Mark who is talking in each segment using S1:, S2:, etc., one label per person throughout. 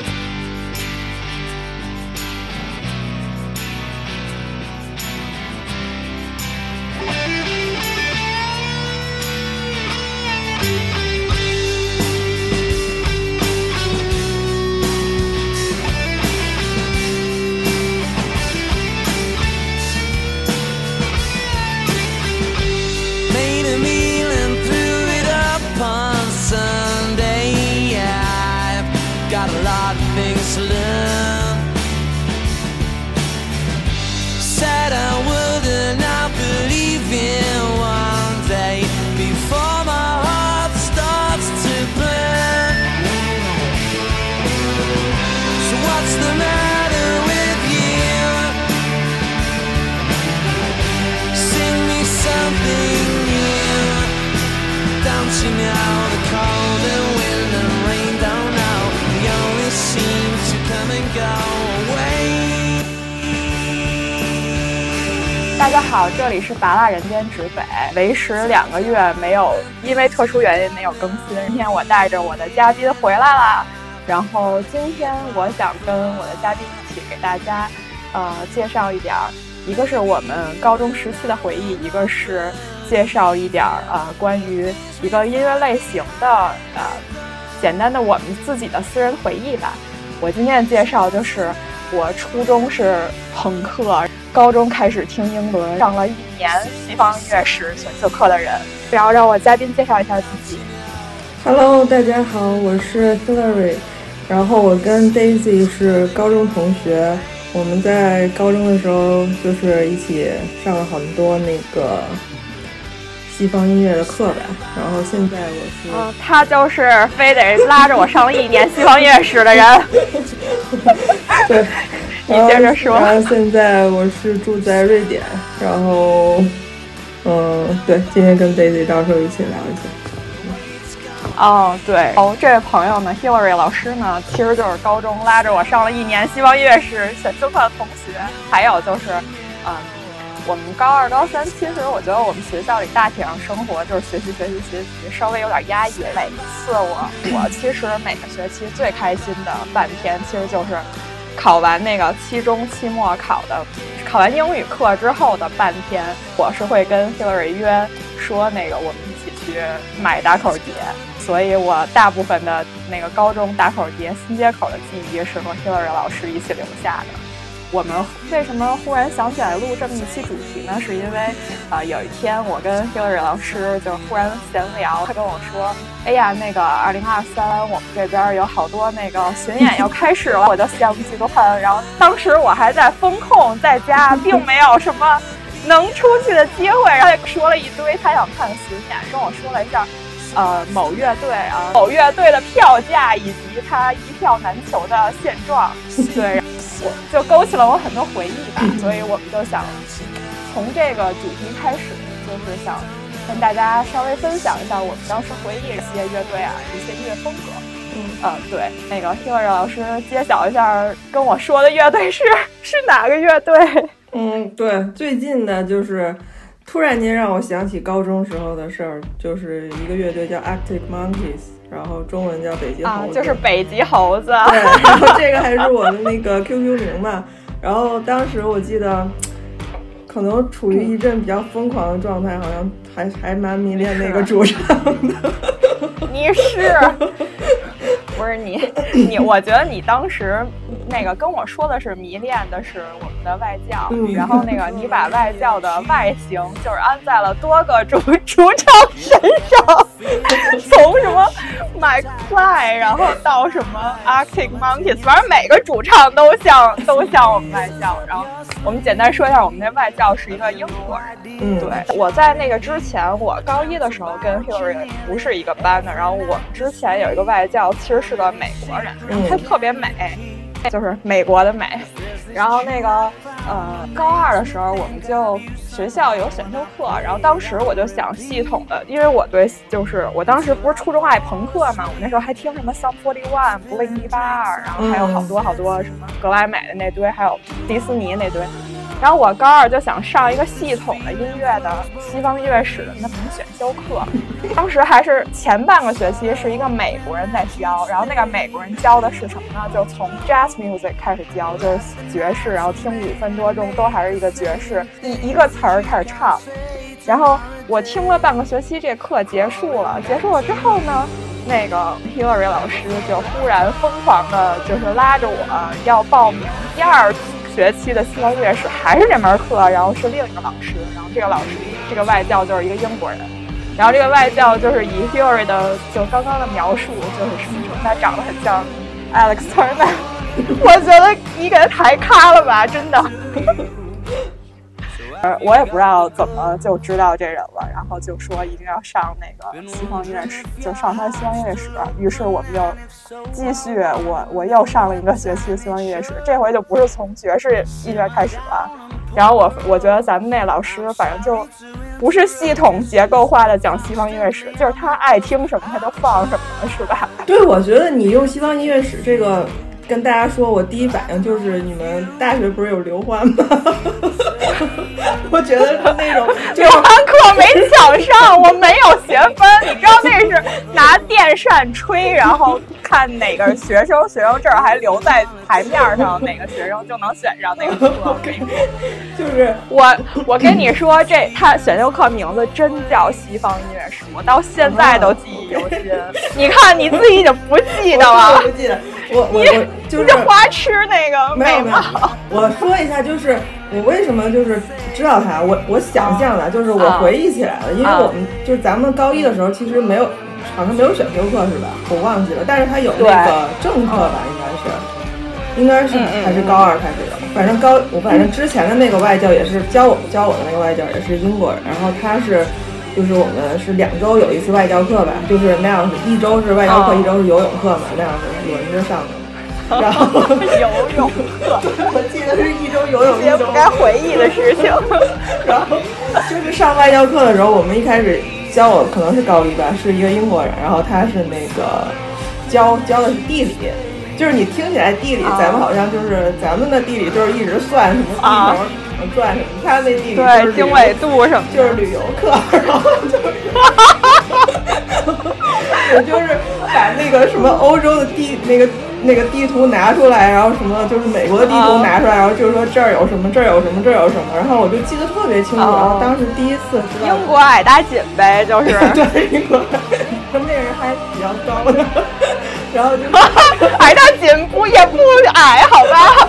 S1: Bye. 这里是拔蜡人间指北，为时两个月没有，因为特殊原因没有更新。今天我带着我的嘉宾回来啦，然后今天我想跟我的嘉宾一起给大家，呃，介绍一点儿，一个是我们高中时期的回忆，一个是介绍一点儿呃关于一个音乐类型的呃简单的我们自己的私人回忆吧。我今天的介绍就是我初中是朋克，高中开始听英伦，上了一年西方音乐史选修课的人。然后让我嘉宾介绍一下自己。
S2: Hello，大家好，我是 Hillary，然后我跟 Daisy 是高中同学，我们在高中的时候就是一起上了很多那个西方音乐的课吧，然后现在我是、
S1: 嗯，他就是非得拉着我上了一年西方音乐史的人。
S2: 对，
S1: 你接着说
S2: 然后现在我是住在瑞典，然后嗯，对，今天跟 Daisy 到时候一起聊一下。
S1: 哦，对，哦，这位朋友呢，Hillary 老师呢，其实就是高中拉着我上了一年西方音乐史选修课的同学。还有就是，嗯，我们高二、高三，其实我觉得我们学校里大体上生活就是学习、学习、学习，稍微有点压抑。每次我，我其实每个学期最开心的半天，其实就是考完那个期中、期末考的，考完英语课之后的半天，我是会跟 Hillary 约说那个我们一起去买打口碟。所以我大部分的那个高中打口碟新街口的记忆是和 Hillary 老师一起留下的。我们为什么忽然想起来录这么一期主题呢？是因为、呃有一天我跟音乐老师就忽然闲聊，他跟我说：“哎呀，那个二零二三我们这边有好多那个巡演要开始了，我就羡慕嫉妒恨。”然后当时我还在风控，在家，并没有什么能出去的机会。然后也说了一堆他想看的巡演，跟我说了一下。呃，某乐队啊，某乐队的票价以及他一票难求的现状，对，我就勾起了我很多回忆吧。所以我们就想从这个主题开始，就是想跟大家稍微分享一下我们当时回忆一些乐队啊，一些音乐风格。
S2: 嗯
S1: 呃，对，那个 Hillary 老师揭晓一下，跟我说的乐队是是哪个乐队？
S2: 嗯，对，最近的就是突然间让我想起高中时候的事儿，就是一个乐队叫 Arctic Monkeys，然后中文叫北极
S1: 啊
S2: 猴，子，
S1: 就是北极猴子。
S2: 对，然后这个还是我的那个 QQ 名嘛，然后当时我记得。可能处于一阵比较疯狂的状态，好像还还蛮迷恋那个主唱的。
S1: 你是不是你你？我觉得你当时那个跟我说的是迷恋的是我们的外教，
S2: 嗯
S1: 然后那个你把外教的外形就是安在了多个主主唱身上，从什么 Mike Fly，然后到什么 Arctic Monkeys，反正每个主唱都像都像我们外教。然后我们简单说一下，我们那外教是一个英国人。
S2: 嗯，
S1: 对，我在那个之前，我高一的时候跟 Hillary 不是一个班的，然后我们之前有一个外教，其实是个美国人，然后她特别美，就是美国的美。然后那个呃，高二的时候，我们就学校有选修课，然后当时我就想系统的，因为我对就是我当时不是初中爱朋克嘛，我那时候还听什么 Sum Forty One、Blink 一八二，然后还有好多好多什么格莱美的那堆，还有迪斯尼那堆。然后我高二就想上一个系统的音乐的西方音乐史的那种选修课，当时还是前半个学期是一个美国人在教，然后那个美国人教的是什么呢？就从 jazz music 开始教，就是爵士，然后听五分多钟都还是一个爵士，一一个词儿开始唱。然后我听了半个学期，这课结束了，结束了之后呢，那个 Hillary 老师就忽然疯狂的，就是拉着我要报名第二。学期的西方音乐史还是这门课，然后是另一个老师，然后这个老师这个外教就是一个英国人，然后这个外教就是以 Hurry 的就刚刚的描述，就是声称他长得很像 Alex Turner，我觉得你给他抬咖了吧，真的。我也不知道怎么就知道这人了，然后就说一定要上那个西方音乐史，就上他西方音乐史。于是我们就继续，我我又上了一个学期西方音乐史，这回就不是从爵士音乐开始了。然后我我觉得咱们那老师反正就不是系统结构化的讲西方音乐史，就是他爱听什么他就放什么，是吧？
S2: 对，我觉得你用西方音乐史这个。跟大家说，我第一反应就是你们大学不是有刘欢吗？我觉得是那种
S1: 刘欢课没抢上，我没有学分。你知道那是拿电扇吹，然后看哪个学生学生证还留在台面上，哪个学生就能选上那个课。
S2: 就是
S1: 我，我跟你说，这他选修课名字真叫西方音乐史，我到现在都记忆犹新。你看你自己已经不记得了？
S2: 不记得。我我我就是
S1: 花痴那个
S2: 没有没有，我说一下，就是我为什么就是知道他，我我想象的，就是我回忆起来了，因为我们就是咱们高一的时候其实没有，好像没有选修课是吧？我忘记了，但是他有那个正课吧，应该是，应该是还是高二开始的，反正高我反正之前的那个外教也是教我教我的那个外教也是英国人，然后他是就是我们是两周有一次外教课吧，就是那样子，一周是外教课，一周是游泳课嘛，那样子。轮着上的，然后
S1: 游泳课，
S2: 我记得是一周游泳一周
S1: 不该回忆的事情。
S2: 然后就是上外教课的时候，我们一开始教我可能是高一吧，是一个英国人，然后他是那个教教的是地理，就是你听起来地理，咱们好像就是咱们的地理就是一直算什么地球怎么转什么，他那地理
S1: 对经纬度什么，
S2: 就是旅游课，然后就是。我 就是把那个什么欧洲的地那个那个地图拿出来，然后什么就是美国的地图拿出来，然后就是说这儿有什么，这儿有什么，这儿有什么，然后我就记得特别清楚。然后当时第一次知
S1: 道英国矮大紧呗，就是
S2: 对英国，他们那人还比较高的，然后就
S1: 矮大紧不也不矮，好吧。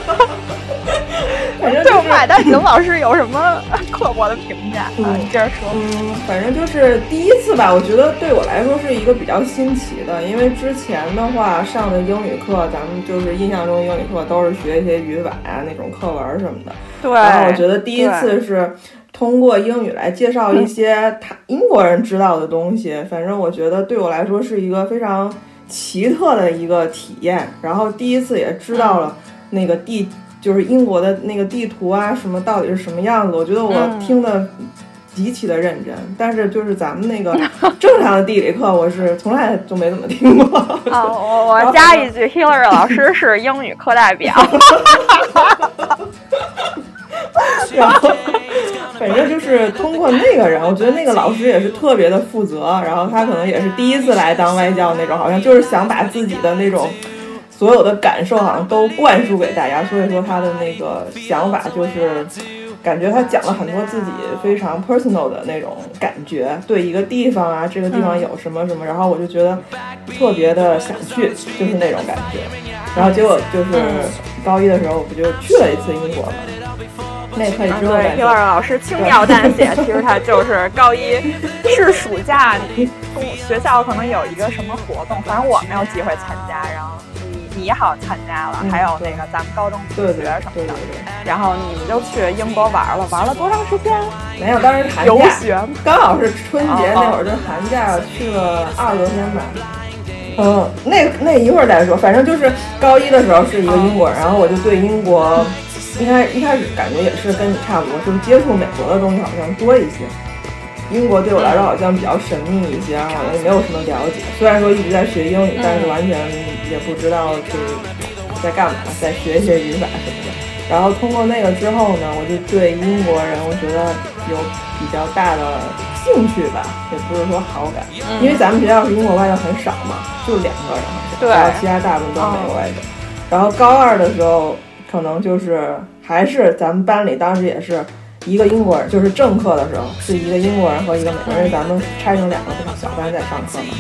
S1: 对我们矮大紧老师有什么 刻薄的评价？嗯，接着说。
S2: 嗯，反正就是第一次吧，我觉得对我来说是一个比较新奇的，因为之前的话上的英语课，咱们就是印象中英语课都是学一些语法啊那种课文什么的。
S1: 对。
S2: 然后我觉得第一次是通过英语来介绍一些他英国人知道的东西，反正我觉得对我来说是一个非常奇特的一个体验。然后第一次也知道了那个地。就是英国的那个地图啊，什么到底是什么样子？我觉得我听的极其的认真，但是就是咱们那个 正常的地理课，我是从来就没怎么听过。
S1: 啊，我我加一句，Hillary 老师是英语课代表。
S2: 然后，反正就是通过那个人，我觉得那个老师也是特别的负责，然后他可能也是第一次来当外教那种，好像就是想把自己的那种。所有的感受好像都灌输给大家，所以说他的那个想法就是，感觉他讲了很多自己非常 personal 的那种感觉，对一个地方啊，这个地方有什么什么，然后我就觉得特别的想去，就是那种感觉。然后结果就是高一的时候，我不就去了一次英国吗？那可以之后
S1: 对，皮尔老师轻描淡写，其实他就是高一是暑假，学校可能有一个什么活动，反正我没有机会参加，然后。你好，参加了，还有那个咱们高中同学什么的，然后你们就去英国玩了，玩了多长时间？
S2: 没有，当时寒假，刚好是春节那会儿，就寒假去了二十多天吧。嗯，那那一会儿再说，反正就是高一的时候是一个英国人，然后我就对英国，应该一开始感觉也是跟你差不多，就是接触美国的东西好像多一些。英国对我来说好像比较神秘一些，好像也没有什么了解。虽然说一直在学英语，但是完全也不知道是在干嘛，在学一些语法什么的。然后通过那个之后呢，我就对英国人，我觉得有比较大的兴趣吧，也不是说好感，因为咱们学校是英国外教很少嘛，就两个人好像，然后其他大部分都是美国外教。然后高二的时候，可能就是还是咱们班里当时也是一个英国人，就是正课的时候是一个英国人和一个美国人，咱们拆成两个小班在上课嘛。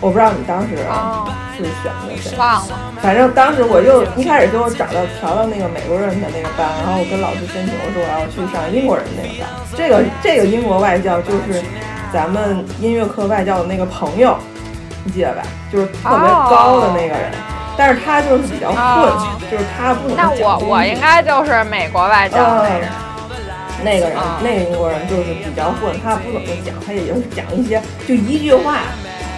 S2: 我不知道你当时
S1: 哦
S2: 是选的谁，
S1: 忘了。
S2: 反正当时我就一开始给我找到调到那个美国人的那个班，然后我跟老师申请，我说我要去上英国人的那个班。这个这个英国外教就是咱们音乐课外教的那个朋友，你记得吧？就是特别高的那个人，但是他就是比较混，
S1: 哦
S2: 就是他不能
S1: 那我我应该就是美国外教那人。
S2: 那个人，
S1: 啊
S2: 那个英国人就是比较混，他不怎么讲，他也就是讲一些，就一句话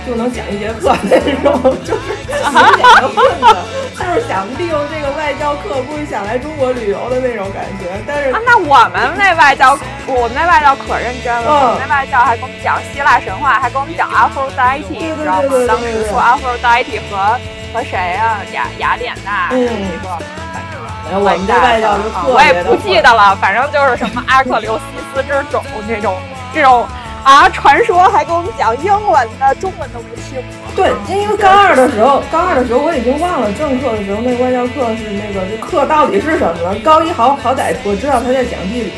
S2: 就能讲一节课那种，就是 明显的混子，就是想利用这个外教课，故意想来中国旅游的那种感觉。但是
S1: 啊，那我们那外教，我们那外教可认真了。
S2: 嗯
S1: 我们那外教还给我们讲希腊神话，还给我们讲 Aphrodite，
S2: 对对
S1: 知道吗？当时说 Aphrodite 和和谁呀、雅雅典娜
S2: 嗯
S1: 是一个。
S2: 然后我们这外教就
S1: 啊
S2: 特别的
S1: 我也不记得了，反正就是什么阿克琉西斯之种这种这种啊传说，还给我们讲英文的，中文都没听过。
S2: 对，因为高二的时候，高二的时候我已经忘了正课的时候那外教课是那个这课到底是什么了。高一好好歹我知道他在讲地理，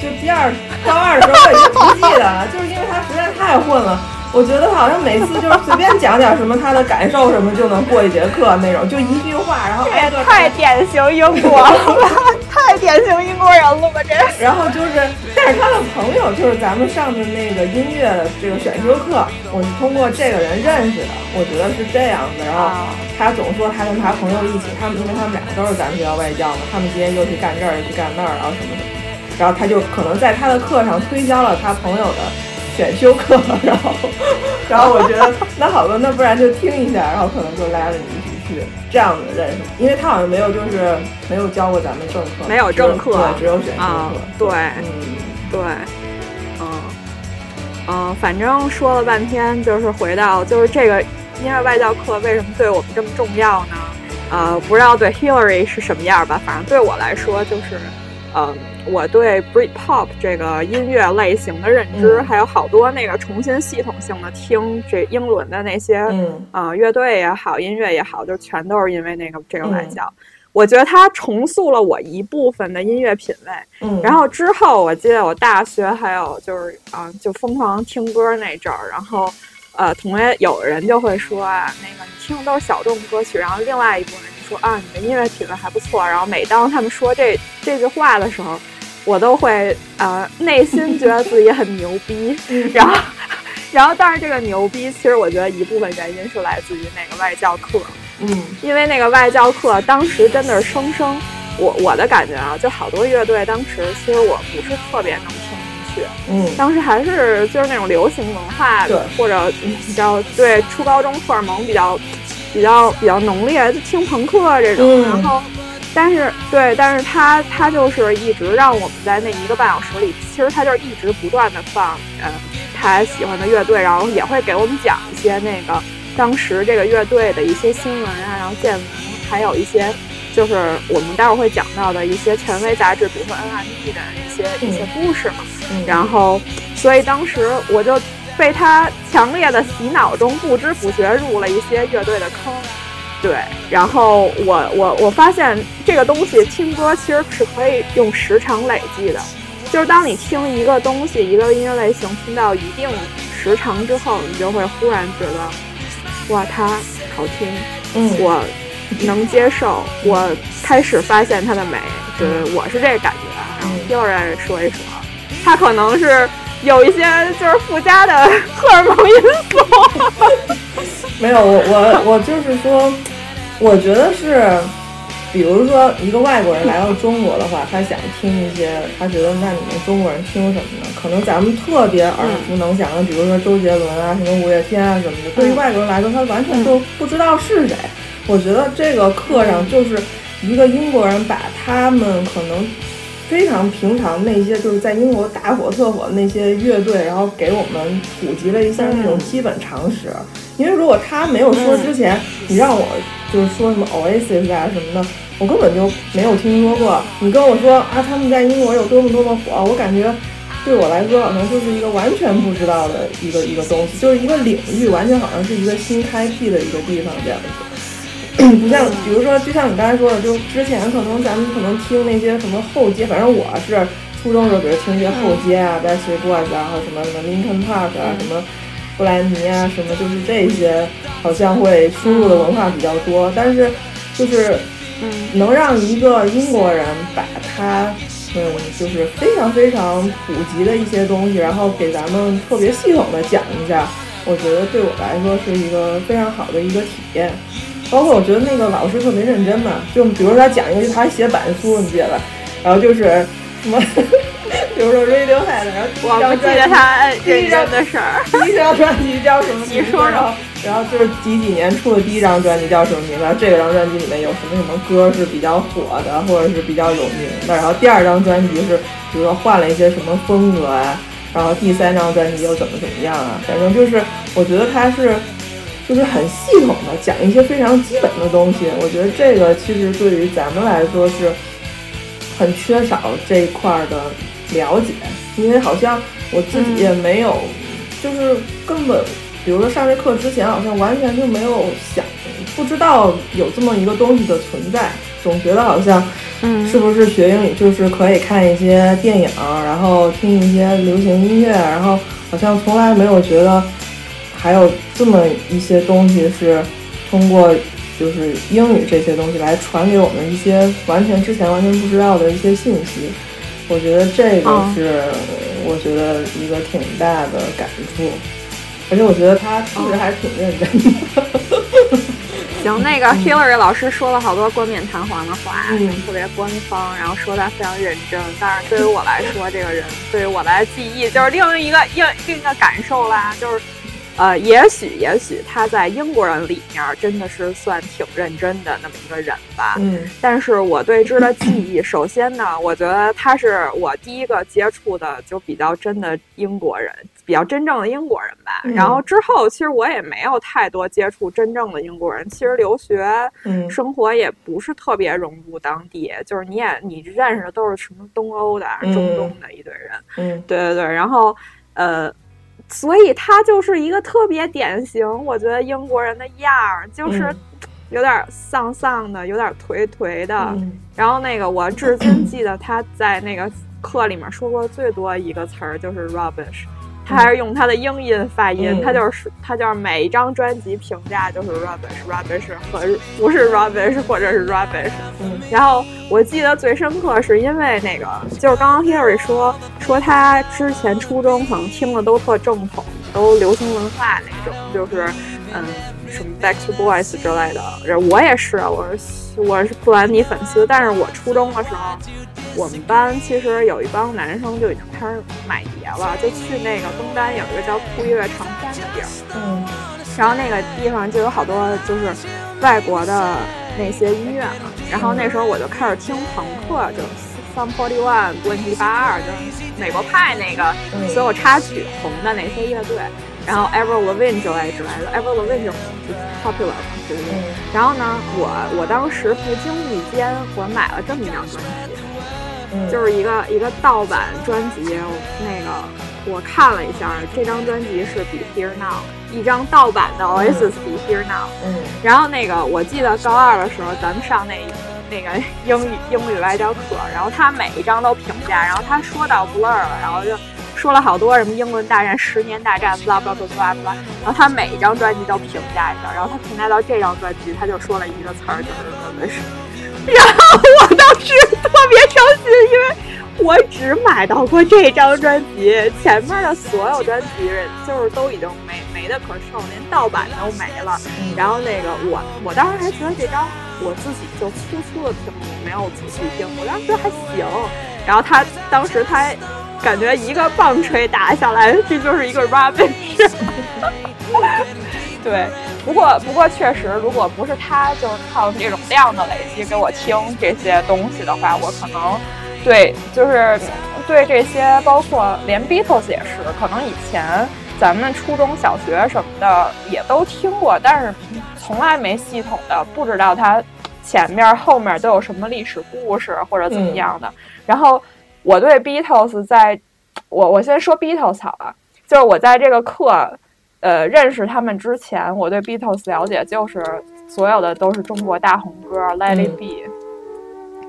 S2: 就第二高二的时候我已经不记得了，就是因为他实在太混了。我觉得他好像每次就是随便讲点什么他的感受什么就能过一节课那种，就一句话，然后
S1: 这也太典型英国了吧，太典型英国人了吧？这
S2: 然后就是，但是他的朋友就是咱们上的那个音乐的这个选修课，我是通过这个人认识的。我觉得是这样的。然后
S1: 啊
S2: 他总说他跟他朋友一起，他们因为他们两个都是咱们学校外教嘛，他们今天又去干这儿又去干那儿，然后什么什么，然后他就可能在他的课上推销了他朋友的选修课，然后，然后我觉得那好吧，那不然就听一下，然后可能就拉着你一起去这样的认识，因为他好像没有就是没有教过咱们正课，
S1: 没有正课
S2: 对，只有选修
S1: 啊
S2: 课，
S1: 对
S2: 嗯。
S1: 对，嗯嗯，反正说了半天，就是回到就是这个音乐外教课为什么对我们这么重要呢？呃，不知道对 Hillary 是什么样吧，反正对我来说就是，呃，我对 Britpop 这个音乐类型的认知，
S2: 嗯
S1: 还有好多那个重新系统性的听这英伦的那些
S2: 嗯
S1: 啊、乐队也好，音乐也好，就全都是因为那个这个外
S2: 嗯。
S1: 我觉得它重塑了我一部分的音乐品味。
S2: 嗯，
S1: 然后之后，我记得我大学还有就是啊、就疯狂听歌那阵儿，然后呃，同学有人就会说啊，那个你听的都是小众歌曲，然后另外一部分说啊，你的音乐品味还不错。然后每当他们说这这句话的时候，我都会呃内心觉得自己很牛逼，然后然后但是这个牛逼，其实我觉得一部分原因是来自于那个外教课。
S2: 嗯
S1: 因为那个外教课当时真的是生生，我我的感觉啊，就好多乐队当时其实我不是特别能听进去，
S2: 嗯
S1: 当时还是就是那种流行文化
S2: 对
S1: 或者嗯比较对初高中荷尔蒙比较比较比较浓烈，就听朋克这种，
S2: 嗯
S1: 然后。但是对，但是他他就是一直让我们在那一个半小时里，其实他就是一直不断的放呃他喜欢的乐队，然后也会给我们讲一些那个当时这个乐队的一些新闻啊，然后见闻，还有一些就是我们待会儿会讲到的一些权威杂志，比如说 NME 的一些一些故事嘛。
S2: 嗯，
S1: 然后，所以当时我就被他强烈的洗脑中，不知不觉入了一些乐队的坑。对，然后我我我发现这个东西听歌其实是可以用时长累计的，就是当你听一个东西一个音乐类型听到一定时长之后，你就会忽然觉得，哇，它好听，
S2: 嗯
S1: 我能接受，我开始发现它的美，对，我是这个感觉啊。然后
S2: 嗯
S1: 第二人说一说，它可能是有一些就是附加的荷尔蒙因素。
S2: 没有，我我我就是说，我觉得是，比如说一个外国人来到中国的话，他想听一些，他觉得那你们中国人听什么呢？可能咱们特别耳熟能详的，比如说周杰伦啊，什么五月天啊什么的，对于外国人来说，他完全都不知道是谁。我觉得这个课上就是一个英国人把他们可能非常平常那些就是在英国大火特火的那些乐队，然后给我们普及了一下那种基本常识。因为如果他没有说之前，你让我就是说什么 Oasis 啊什么的，我根本就没有听说过。你跟我说啊，他们在英国有多么多么火，我感觉对我来说好像就是一个完全不知道的一个一个东西，就是一个领域，完全好像是一个新开辟的一个地方这样子。不像，比如说，就像你刚才说的，就之前可能咱们可能听那些什么后街，反正我是初中时候，比如听一些后街啊，Backstreet Boys 啊，或者什么什么 Linkin Park 啊，什么布兰妮啊，什么就是这些，好像会输入的文化比较多。但是，就是能让一个英国人把他，嗯，就是非常非常普及的一些东西，然后给咱们特别系统的讲一下，我觉得对我来说是一个非常好的一个体验。包括我觉得那个老师特别认真嘛，就比如说他讲一个，他还写板书，你记得吧？然后就是什么，比如说 Radiohead，然后
S1: 我不记得他认真的事儿。
S2: 第一张专辑叫什么？
S1: 你说
S2: 说。然后就是几几年出的第一张专辑叫什么名字？这个张专辑里面有什么什么歌是比较火的，或者是比较有名的？然后第二张专辑是，比如说换了一些什么风格啊？然后第三张专辑又怎么怎么样啊？反正就是我觉得他是。就是很系统的讲一些非常基本的东西，我觉得这个其实对于咱们来说是很缺少这一块的了解，因为好像我自己也没有，就是根本，比如说上这课之前，好像完全就没有想，不知道有这么一个东西的存在，总觉得好像，
S1: 嗯，
S2: 是不是学英语就是可以看一些电影，然后听一些流行音乐，然后好像从来没有觉得。还有这么一些东西是通过就是英语这些东西来传给我们一些完全之前完全不知道的一些信息，我觉得这个是我觉得一个挺大的感触，而且我觉得他其实还挺认真的。
S1: 行，那个 Hillary 老师说了好多冠冕堂皇的话，特别官方，然后说他非常认真。但是对于我来说，这个人对于我来记忆就是另一个另另一个感受啦，就是。呃，也许也许他在英国人里面真的是算挺认真的那么一个人吧。
S2: 嗯，
S1: 但是我对之的记忆，首先呢，我觉得他是我第一个接触的就比较真的英国人，比较真正的英国人吧。然后之后其实我也没有太多接触真正的英国人，其实留学生活也不是特别融入当地，就是你也你认识的都是什么东欧的、中东的一堆人。
S2: 嗯，
S1: 对对对，然后呃。所以他就是一个特别典型，我觉得英国人的样儿就是有点丧丧的，有点颓颓的。然后那个我至今记得他在那个课里面说过最多一个词儿就是 rubbish。他还是用他的英音发音，他就是他就是每一张专辑评价就是 rubbish rubbish 和不是 rubbish 或者是 rubbish。
S2: 嗯，
S1: 然后我记得最深刻是因为那个就是刚刚 Harry 说说他之前初中可能听的都特正统，都流行文化那种，就是嗯什么 Backstreet Boys 之类的。我也是，我是我是布兰妮粉丝，但是我初中的时候。我们班其实有一帮男生就已经开始买碟了，就去那个东单有一个叫酷乐长山的地儿，
S2: 嗯，
S1: 然后那个地方就有好多就是外国的那些音乐嘛，然后那时候我就开始听朋克，就 Sum Forty One、问题八二，就是美国派那个所有插曲红的那些乐队，然后 Ever Levine 之类之类的，Ever Levine 就 popular 嘛，对不对？然后呢，我我当时不经意间我买了这么一张专辑。就是一个一个盗版专辑，那个我看了一下，这张专辑是比 Here Now 一张盗版的 Oasis 比 Here Now。
S2: 嗯。
S1: 然后那个我记得高二的时候，咱们上那那个英语英语外教课，然后他每一张都评价，然后他说到 Blur 了，然后就说了好多什么英伦大战、十年大战 blah blah blah blah。然后他每一张专辑都评价一下，然后他评价到这张专辑，他就说了一个词儿，就是是。然后我当时特别伤心，因为我只买到过这张专辑，前面的所有专辑就是都已经没没的可剩，连盗版都没了。然后那个我我当时还觉得这张我自己就粗粗的听，没有仔细听，我当时觉得还行。然后他当时他感觉一个棒槌打下来，这就是一个 rubbish。对，不过不过确实，如果不是他就是靠这种量的累积给我听这些东西的话，我可能对就是对这些，包括连 Beatles 也是，可能以前咱们初中小学什么的也都听过，但是从来没系统的不知道它前面后面都有什么历史故事或者怎么样的。然后我对 Beatles 在，我我先说 Beatles 好了，就是我在这个课，呃，认识他们之前，我对 Beatles 了解就是所有的都是中国大红歌，Let It Be，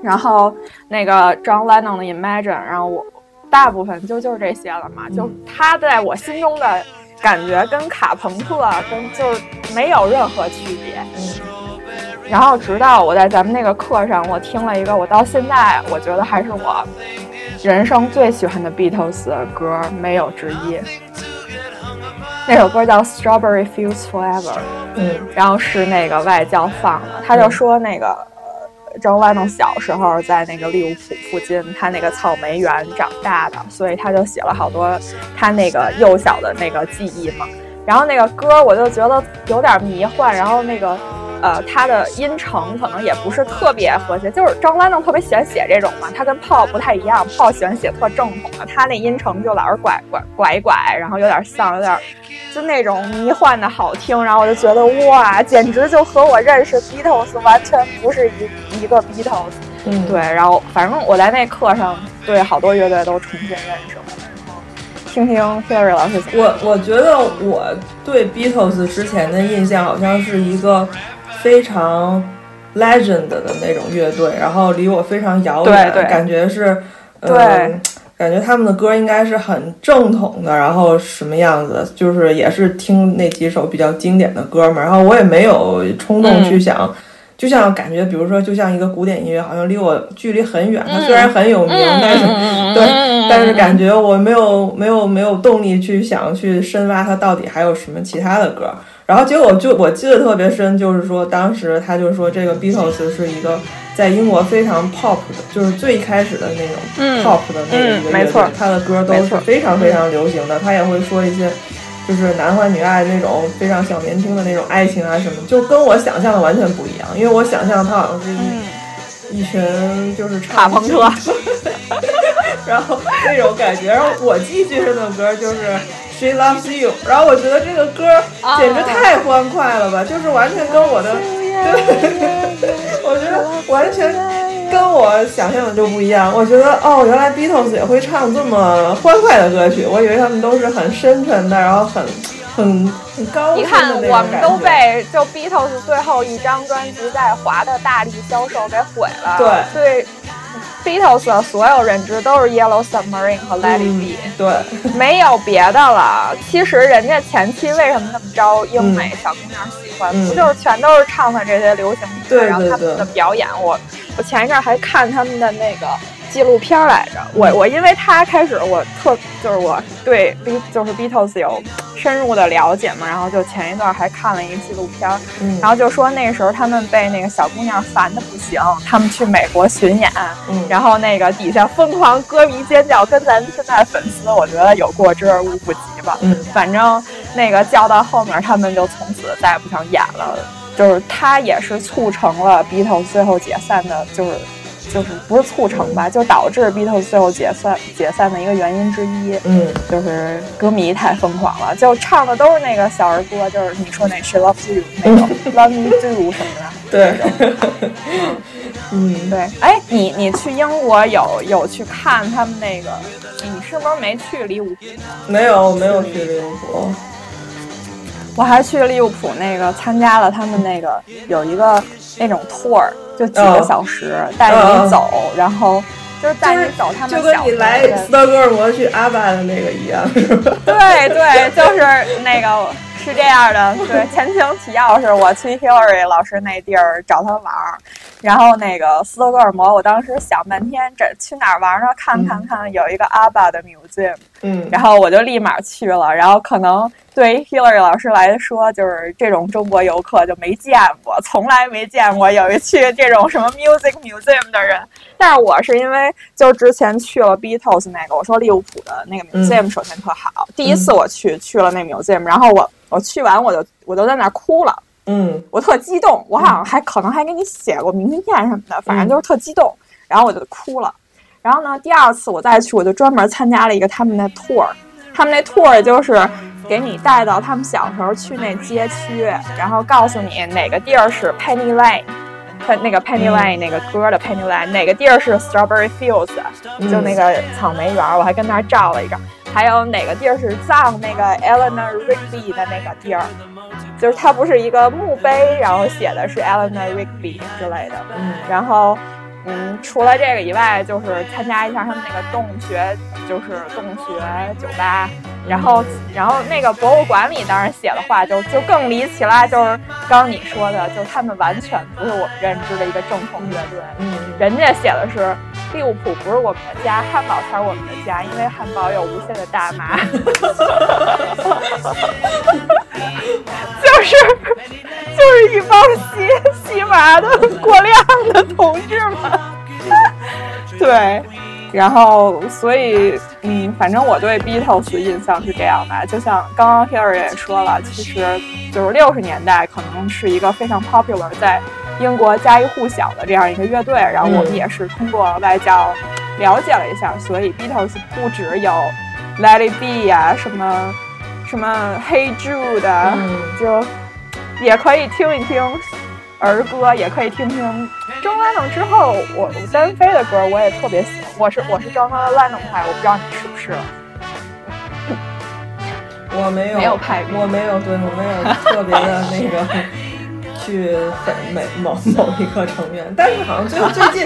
S1: 然后那个 John Lennon 的 Imagine，然后我。大部分就就是这些了嘛，就他在我心中的感觉跟卡朋特跟就是没有任何区别。嗯，然后直到我在咱们那个课上，我听了一个我到现在我觉得还是我人生最喜欢的 Beatles 的歌，没有之一。那首歌叫《Strawberry Fields Forever》，
S2: 嗯，
S1: 然后是那个外教放的，他就说那个。张万栋小时候在那个利物浦附近，他那个草莓园长大的，所以他就写了好多他那个幼小的那个记忆嘛。然后那个歌我就觉得有点迷幻，然后那个呃他的音程可能也不是特别和谐，就是张兰能特别喜欢写这种嘛，他跟炮不太一样，炮喜欢写特正统的，他那音程就老是拐拐拐一拐，然后有点像有点。就那种迷幻的好听，然后我就觉得哇，简直就和我认识 Beatles 完全不是一一个 Beatles。
S2: 嗯，
S1: 对，然后反正我在那课上对好多乐队都重新认识了。听听 Harry 老师，
S2: 我我觉得我对 Beatles 之前的印象好像是一个非常 legend 的那种乐队，然后离我非常遥
S1: 远，
S2: 感觉是
S1: 对。
S2: 感觉他们的歌应该是很正统的，然后什么样子，就是也是听那几首比较经典的歌嘛。然后我也没有冲动去想，就像感觉，比如说，就像一个古典音乐，好像离我距离很远。它虽然很有名，但是对，但是感觉我没有没有没有动力去想去深挖它到底还有什么其他的歌。然后结果就我记得特别深，就是说当时他就说这个 Beatles 是一个在英国非常 pop 的，就是最开始的那种 pop 的那个一个乐队，他的歌都是非常非常流行的。他也会说一些就是男欢女爱那种非常小年轻的那种爱情啊什么，就跟我想象的完全不一样。因为我想象他好像是一一群就是
S1: 卡朋克，
S2: 然后那种感觉。然后我记忆最深的歌就是。She loves you，然后我觉得这个歌简直太欢快了吧，就是完全跟我的，对，我觉得完全跟我想象的就不一样。我觉得哦，原来 Beatles 也会唱这么欢快的歌曲，我以为他们都是很深沉的，然后很很很高。
S1: 你看，我们都被就 Beatles 最后一张专辑在华的大力销售给毁了。
S2: 对
S1: 对。Beatles 的所有认知都是 Yellow Submarine 和 Let It Be，
S2: 对，
S1: 没有别的了。其实人家前期为什么那么招英美小姑娘喜欢，不就是全都是唱的这些流行
S2: 歌，
S1: 然后他们的表演。我我前一阵还看他们的那个。纪录片来着，我我因为他开始我特就是我对 B 就是 Beatles 有深入的了解嘛，然后就前一段还看了一个纪录片，然后就说那个时候他们被那个小姑娘烦的不行，他们去美国巡演，然后那个底下疯狂歌迷尖叫，跟咱现在粉丝我觉得有过之而无不及吧，反正那个叫到后面他们就从此再也不想演了，就是他也是促成了 Beatles 最后解散的，就是。就是不是促成吧，就导致 Beatles 最后解散解散的一个原因之一。
S2: 嗯，
S1: 就是歌迷太疯狂了，就唱的都是那个小儿歌，就是你说那 She Loves You 那种 Love Me Do 什么的。
S2: 对，嗯，
S1: 对。哎，你你去英国有有去看他们那个？你是不是没去利物浦？
S2: 没有，没有去利物浦。
S1: 我还去利物浦那个参加了他们那个有一个那种 tour。就几个小时带你走，然后就是带你走他们
S2: 就跟你来斯德哥尔摩去阿巴的那个一样，是吧？
S1: 对对，就是那个是这样的。对，前情提要是我去 Hillary 老师那地儿找他玩儿。然后那个斯德哥尔摩，我当时想半天，这去哪儿玩呢？看看看，有一个阿巴的 museum，
S2: 嗯，
S1: 然后我就立马去了。然后可能对于 Hillary 老师来说，就是这种中国游客就没见过，从来没见过有一去这种什么 music museum 的人。但是我是因为就之前去了 Beatles 那个，我说利物浦的那个 museum 首先特好，第一次我去去了那 museum，然后我我去完我就我都在那儿哭了。
S2: 嗯，
S1: 我特激动，我好像还可能还给你写过明信片什么的，反正就是特激动，然后我就哭了。然后呢，第二次我再去，我就专门参加了一个他们的 tour，他们那 tour 就是给你带到他们小时候去那街区，然后告诉你哪个地儿是 Penny Lane，他那个 Penny Lane 那个歌的 Penny Lane，哪个地儿是 Strawberry Fields，就那个草莓园，我还跟那儿照了一张。还有哪个地儿是葬那个 Eleanor Rigby 的那个地儿？就是它不是一个墓碑，然后写的是 Eleanor Rigby 之类的。
S2: 嗯，
S1: 然后。嗯，除了这个以外，就是参加一下他们那个洞穴，就是洞穴酒吧。然后，然后那个博物馆里当然写的话就就更离奇啦，就是刚刚你说的，就是他们完全不是我们认知的一个正统乐队。
S2: 嗯，
S1: 人家写的是利物浦不是我们的家，汉堡才是我们的家，因为汉堡有无限的大麻。就是就是一帮吸吸麻的过量的同志们，对，然后所以嗯，反正我对 Beatles 印象是这样的，就像刚刚 Harry 也说了，其实就是六十年代可能是一个非常 popular 在英国家喻户晓的这样一个乐队，然后我们也是通过外教了解了一下，所以 Beatles 不只有 Let It Be 呀什么。什么 Hey Jude，就也可以听一听儿歌，也可以听听 John Lennon 之后，我单飞的歌我也特别喜欢。我是我是 John Lennon 派，我不知道你是不是。
S2: 我没有
S1: 没有派，
S2: 我没有对我没有特别的那个去粉每某某一个成员，但是好像最最近。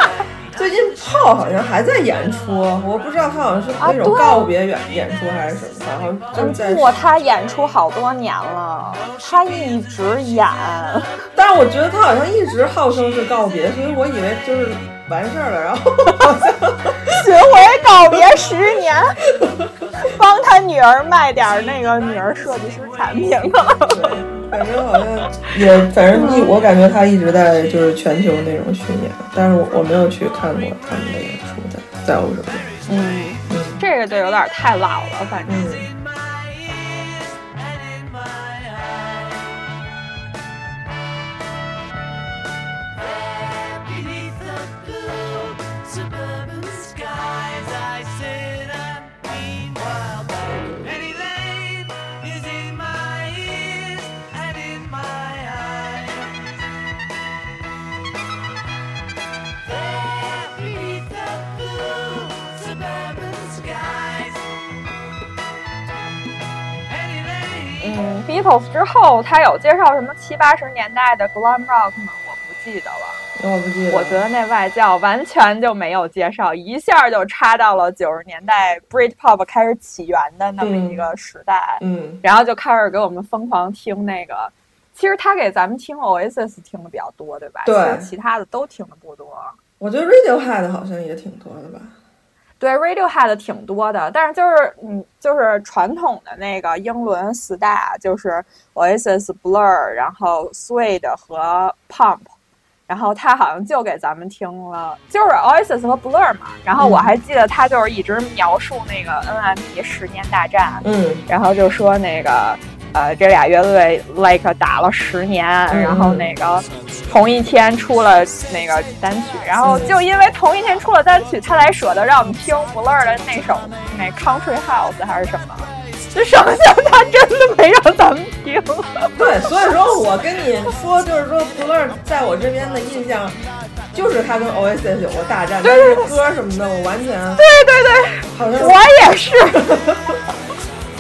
S2: 最近炮好像还在演出，我不知道他好像是那种告别演演出还是什么，好像正在。
S1: 不，他演出好多年了，他一直演。
S2: 但是我觉得他好像一直号称是告别，所以我以为就是完事儿了，然后好像
S1: 巡回告别十年，帮他女儿卖点那个女儿设计师产品了。
S2: 反正好像也，反正一我感觉他一直在就是全球那种巡演，但是我我没有去看过他们的演出，在在欧洲。
S1: 嗯，这个就有点太老了，反正。Beatles 之后，他有介绍什么七八十年代的 glam rock 吗？我不记得了。
S2: 我不记得。
S1: 我觉得那外教完全就没有介绍，一下就插到了九十年代 Britpop 开始起源的那么一个时代。
S2: 嗯。
S1: 然后就开始给我们疯狂听那个，其实他给咱们听 Oasis 听的比较多，对吧？
S2: 对。
S1: 其他的都听的不多。
S2: 我觉得 Radiohead 好像也挺多的吧。
S1: 对，Radiohead 挺多的，但是就是嗯，就是传统的那个英伦四大，就是 Oasis、Blur，然后 Suede 和 Pump，然后他好像就给咱们听了，就是 Oasis 和 Blur 嘛。然后我还记得他就是一直描述那个 NME 十年大战，
S2: 嗯，
S1: 然后就说那个。呃，这俩乐队 like 打了十年，然后那个同一天出了那个单曲，然后就因为同一天出了单曲，他才舍得让我们听 Blur 的那首那 Country House 还是什么，就剩下他真的没让咱们听。
S2: 对，所以说我跟你说，就是说 Blur 在我这边的印象，就是他跟 Oasis 有过大战，但是歌什么的我完全
S1: 对对对，
S2: 好像
S1: 我也是。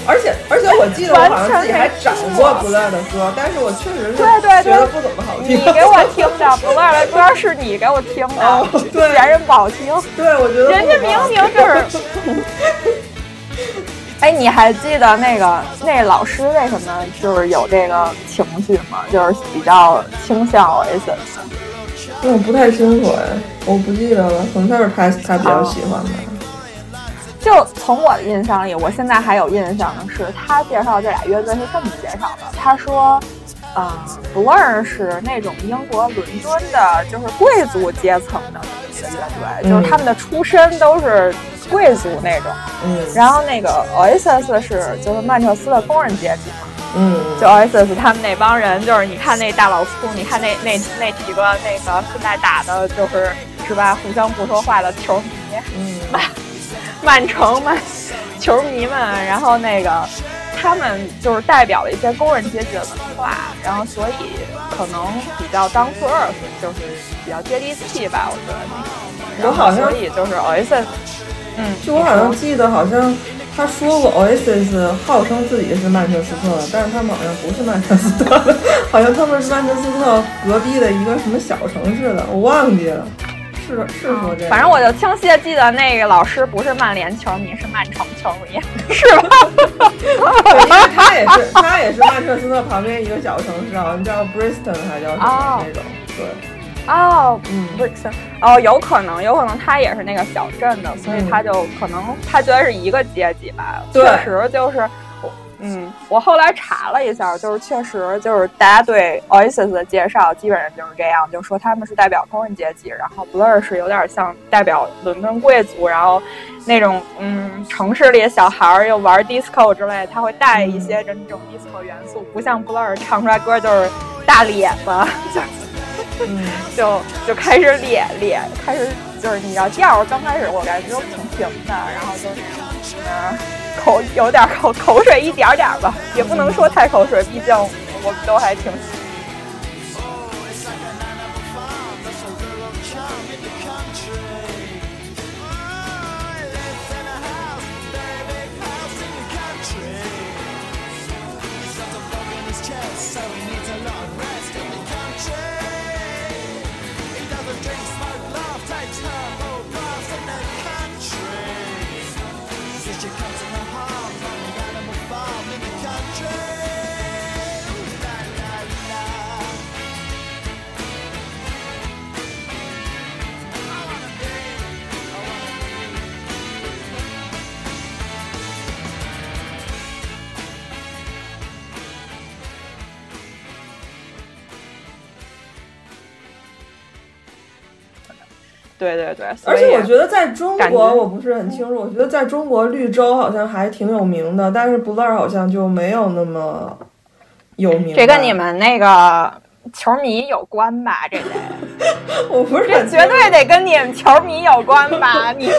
S2: 而且而且我记得我好像自己还找过 Blur 的歌，但是我确实是觉得不怎么好听。
S1: 你给我听的 Blur 的歌是你给我听的，
S2: 对，
S1: 别人不好听。
S2: 对，我觉得
S1: 人家明明就是。哎，你还记得那个那老师为什么就是有这个情绪吗？就是比较倾向 Oasis。
S2: 我不太清楚哎，我不记得了，可能就是他他比较喜欢的。
S1: 就从我的印象里，我现在还有印象的是，他介绍这俩乐队是这么介绍的：他说，嗯，Blur 是那种英国伦敦的，就是贵族阶层的一个乐队，就是他们的出身都是贵族那种。
S2: 嗯。
S1: 然后那个 Oasis 是就是曼彻斯的工人阶级嘛。
S2: 嗯。
S1: 就 Oasis 他们那帮人，就是你看那大老粗，你看那那那几个那个现在打的就是是吧，互相不说话的球迷。
S2: 嗯。
S1: 曼城嘛，球迷们，然后那个他们就是代表了一些工人阶级的文化，然后所以可能比较 down to earth，就是比较接地气吧，我觉得。
S2: 我好像
S1: 所以就是 Oasis，嗯，
S2: 就我好像记得，好像他说过 Oasis 号称自己是曼彻斯特的，但是他们好像不是曼彻斯特的，好像他们是曼彻斯特隔壁的一个什么小城市的，我忘记了。是是说这个，
S1: 反正我就清晰的记得那个老师不是曼联球迷，是曼城球迷，是吧？
S2: 对，因为他也是他也是曼彻斯特旁边一个小城市，好像叫 Bristol 还叫什么那种，对。
S1: 哦，嗯哦，有可能，有可能他也是那个小镇的，所以他就可能他觉得是一个阶级吧。
S2: 对
S1: 确实就是，嗯，我后来查了一下，就是确实就是大家对 Oasis 的介绍基本上就是这样，就说他们是代表工人阶级，然后 Blur 是有点像代表伦敦贵族，然后那种嗯城市里的小孩儿又玩 disco 之类，他会带一些这种 disco 元素，不像 Blur 唱出来歌就是大咧子，就，就开始咧咧，开始就是你知道调刚开始我感觉都挺平的，然后就嗯口有点口口水一点点吧，也不能说太口水，毕竟我们都还挺。对对对，
S2: 而且我觉得在中国我不是很清楚，我觉得在中国绿洲好像还挺有名的，但是 Blur 好像就没有那么有名。
S1: 这跟你们那个球迷有关吧？这得
S2: 我不是
S1: 这
S2: 很
S1: 绝对得跟你们球迷有关吧？你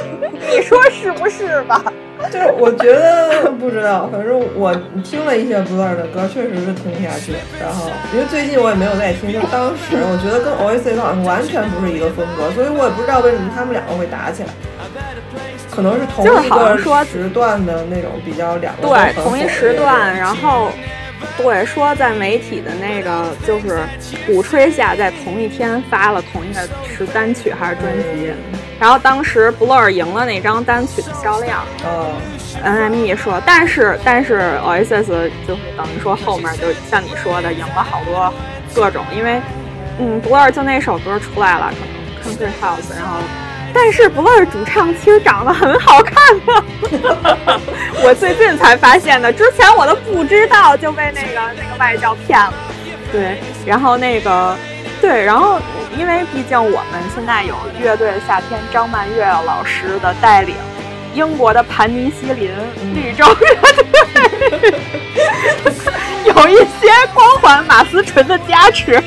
S1: 你说是不是吧？
S2: 就是我觉得不知道，反正我听了一些 Blur 的歌，确实是听不下去。然后因为最近我也没有再听，就当时我觉得跟 Oasis 好像完全不是一个风格，所以我也不知道为什么他们两个会打起来。可能是同一个时段的那种比较两个
S1: 对，同一时段，然后对说在媒体的那个就是鼓吹下，在同一天发了同一个是单曲还是专辑，然后当时 Blur 赢了那张单曲的销量
S2: 哦
S1: ，，NME 说，但是但是 Oasis 就是等于说后面就像你说的赢了好多各种，因为嗯 Blur 就那首歌出来了，可能 Country House，然后。但是 Blur 主唱其实长得很好看的，我最近才发现的，之前我都不知道，就被那个那个外教骗了。对，然后那个对，然后因为毕竟我们现在有乐队的夏天张曼月老师的带领，英国的盘尼西林绿洲乐队 有一些光环马思纯的加持。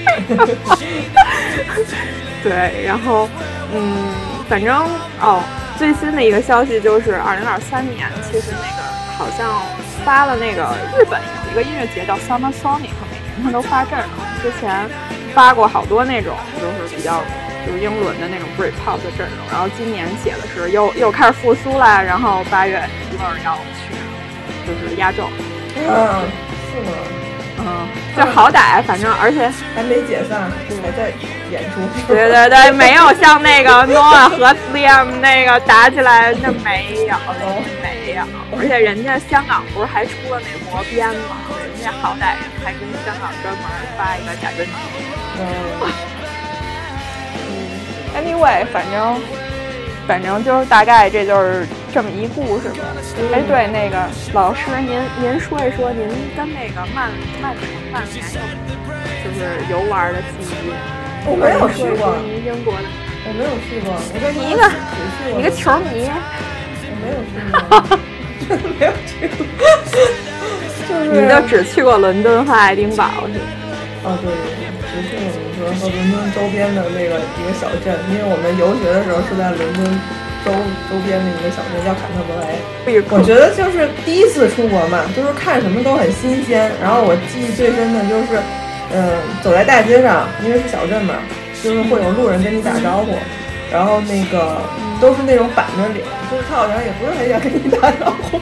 S1: 对，然后嗯，反正哦，最新的一个消息就是二零二三年，其实那个好像发了那个日本有一个音乐节叫 Summer Sonic，每年他都发阵容，之前发过好多那种就是比较就是英伦的那种 Britpop 的阵容，然后今年写的是又又开始复苏啦，然后八月一会儿要去就是压轴，
S2: 嗯，是吗？
S1: 嗯，就好歹反正而且
S2: 还没解散，还在演出。
S1: 对对对，没有像那个 Noah 和 Liam 那个打起来，那没有，而且人家香港不是还出了那魔鞭吗？人家好歹还跟香港专门发一个假专辑。
S2: 嗯，
S1: 嗯，anyway，反正反正就是大概这就是这么一故事吧。哎，对，那个老师，您您说一说您跟那个曼曼城曼联有就是游玩的记忆。
S2: 我没有去过
S1: 英国的。
S2: 我没有去过，我跟
S1: 你一个
S2: 只去过
S1: 你个球迷，
S2: 我没有去过，真的没有去过，就是
S1: 你就只去过伦敦和爱丁堡是吧？
S2: 哦，对对对，只去过伦敦和伦敦周边的那个一个小镇，因为我们游学的时候是在伦敦周周边的一个小镇叫坎特伯雷。我觉得就是第一次出国嘛，就是看什么都很新鲜。然后我记忆最深的就是，嗯，走在大街上，因为是小镇嘛，就是会有路人跟你打招呼，然后那个。都是那种板着脸，就是他好像也不是很想跟你打招呼，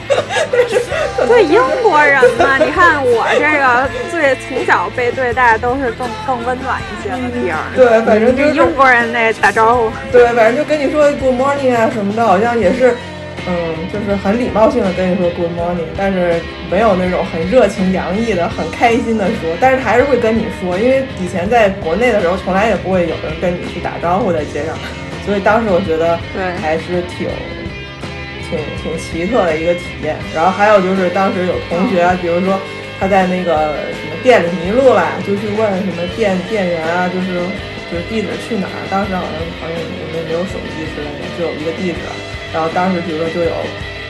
S2: 但是
S1: 对英国人嘛，你看我这个最从小被对待都是更更温暖一些的地儿。
S2: 对，反正就是
S1: 英国人那打招呼。
S2: 对，反正就跟你说 Good morning 啊什么的，好像也是，嗯，就是很礼貌性的跟你说 Good morning，但是没有那种很热情洋溢的、很开心的说，但是还是会跟你说，因为以前在国内的时候，从来也不会有人跟你去打招呼在街上。所以当时我觉得还是挺挺挺奇特的一个体验。然后还有就是当时有同学啊，比如说他在那个什么店里迷路了，就去问什么店店员啊，就是就是地址去哪儿。当时好像好像也没没有手机之类的，就有一个地址。然后当时比如说就有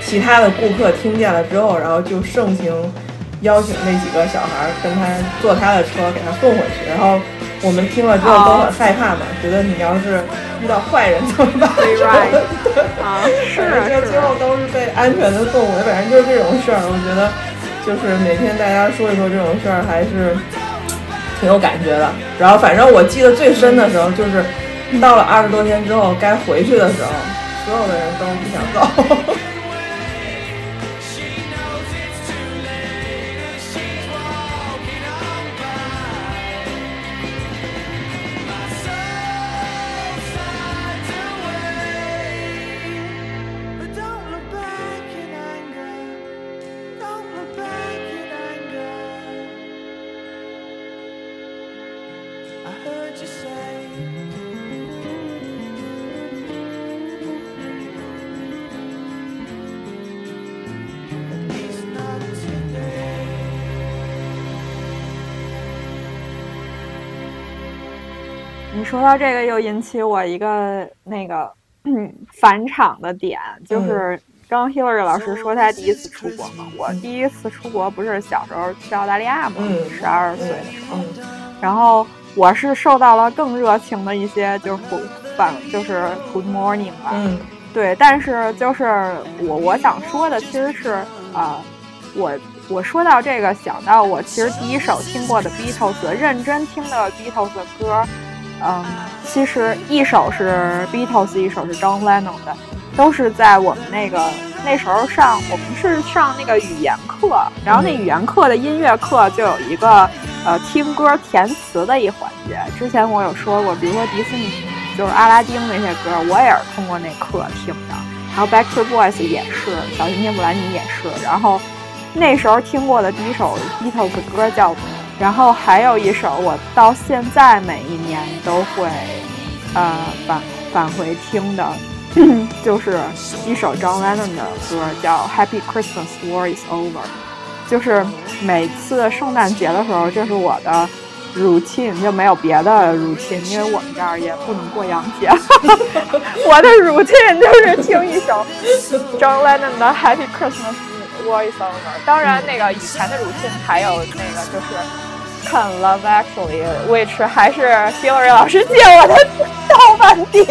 S2: 其他的顾客听见了之后，然后就盛情邀请那几个小孩跟他坐他的车给他送回去。然后。我们听了之后都很害怕嘛，觉得你要是遇到坏人怎么办？
S1: 啊，是
S2: 就最后都是被安全的送回。反正就是这种事儿，我觉得就是每天大家说一说这种事儿，还是挺有感觉的。然后反正我记得最深的时候，就是到了二十多天之后该回去的时候，所有的人都不想走。
S1: 说到这个，又引起我一个那个返场的点，就是刚刚 Hillary 老师说他第一次出国嘛。我第一次出国不是小时候去澳大利亚嘛，十二岁的时候，然后我是受到了更热情的一些，就是反就是 Good morning 吧，对。但是就是我我想说的其实是啊，我我说到这个想到我其实第一首听过的 Beatles 认真听的 Beatles 的歌。嗯，其实一首是 Beatles，一首是 John Lennon 的，都是在我们那个那时候上，我们是上那个语言课，然后那语言课的音乐课就有一个呃听歌填词的一环节。之前我有说过，比如说迪士尼就是阿拉丁那些歌，我也是通过那课听的。然后 Backstreet Boys 也是，小甜甜布兰妮也是。然后那时候听过的第一首 Beatles 歌叫。然后还有一首，我到现在每一年都会，呃，返返回听的，就是一首 John Lennon 的歌，叫《Happy Christmas War Is Over》。就是每次圣诞节的时候，这是我的 routine，就没有别的 routine，因为我们这儿也不能过洋节。我的 routine 就是听一首 John Lennon 的《Happy Christmas War Is Over》。当然，那个以前的 routine 还有那个就是。看 Love Actually，which 还是 Hillary 老师借我的盗版碟。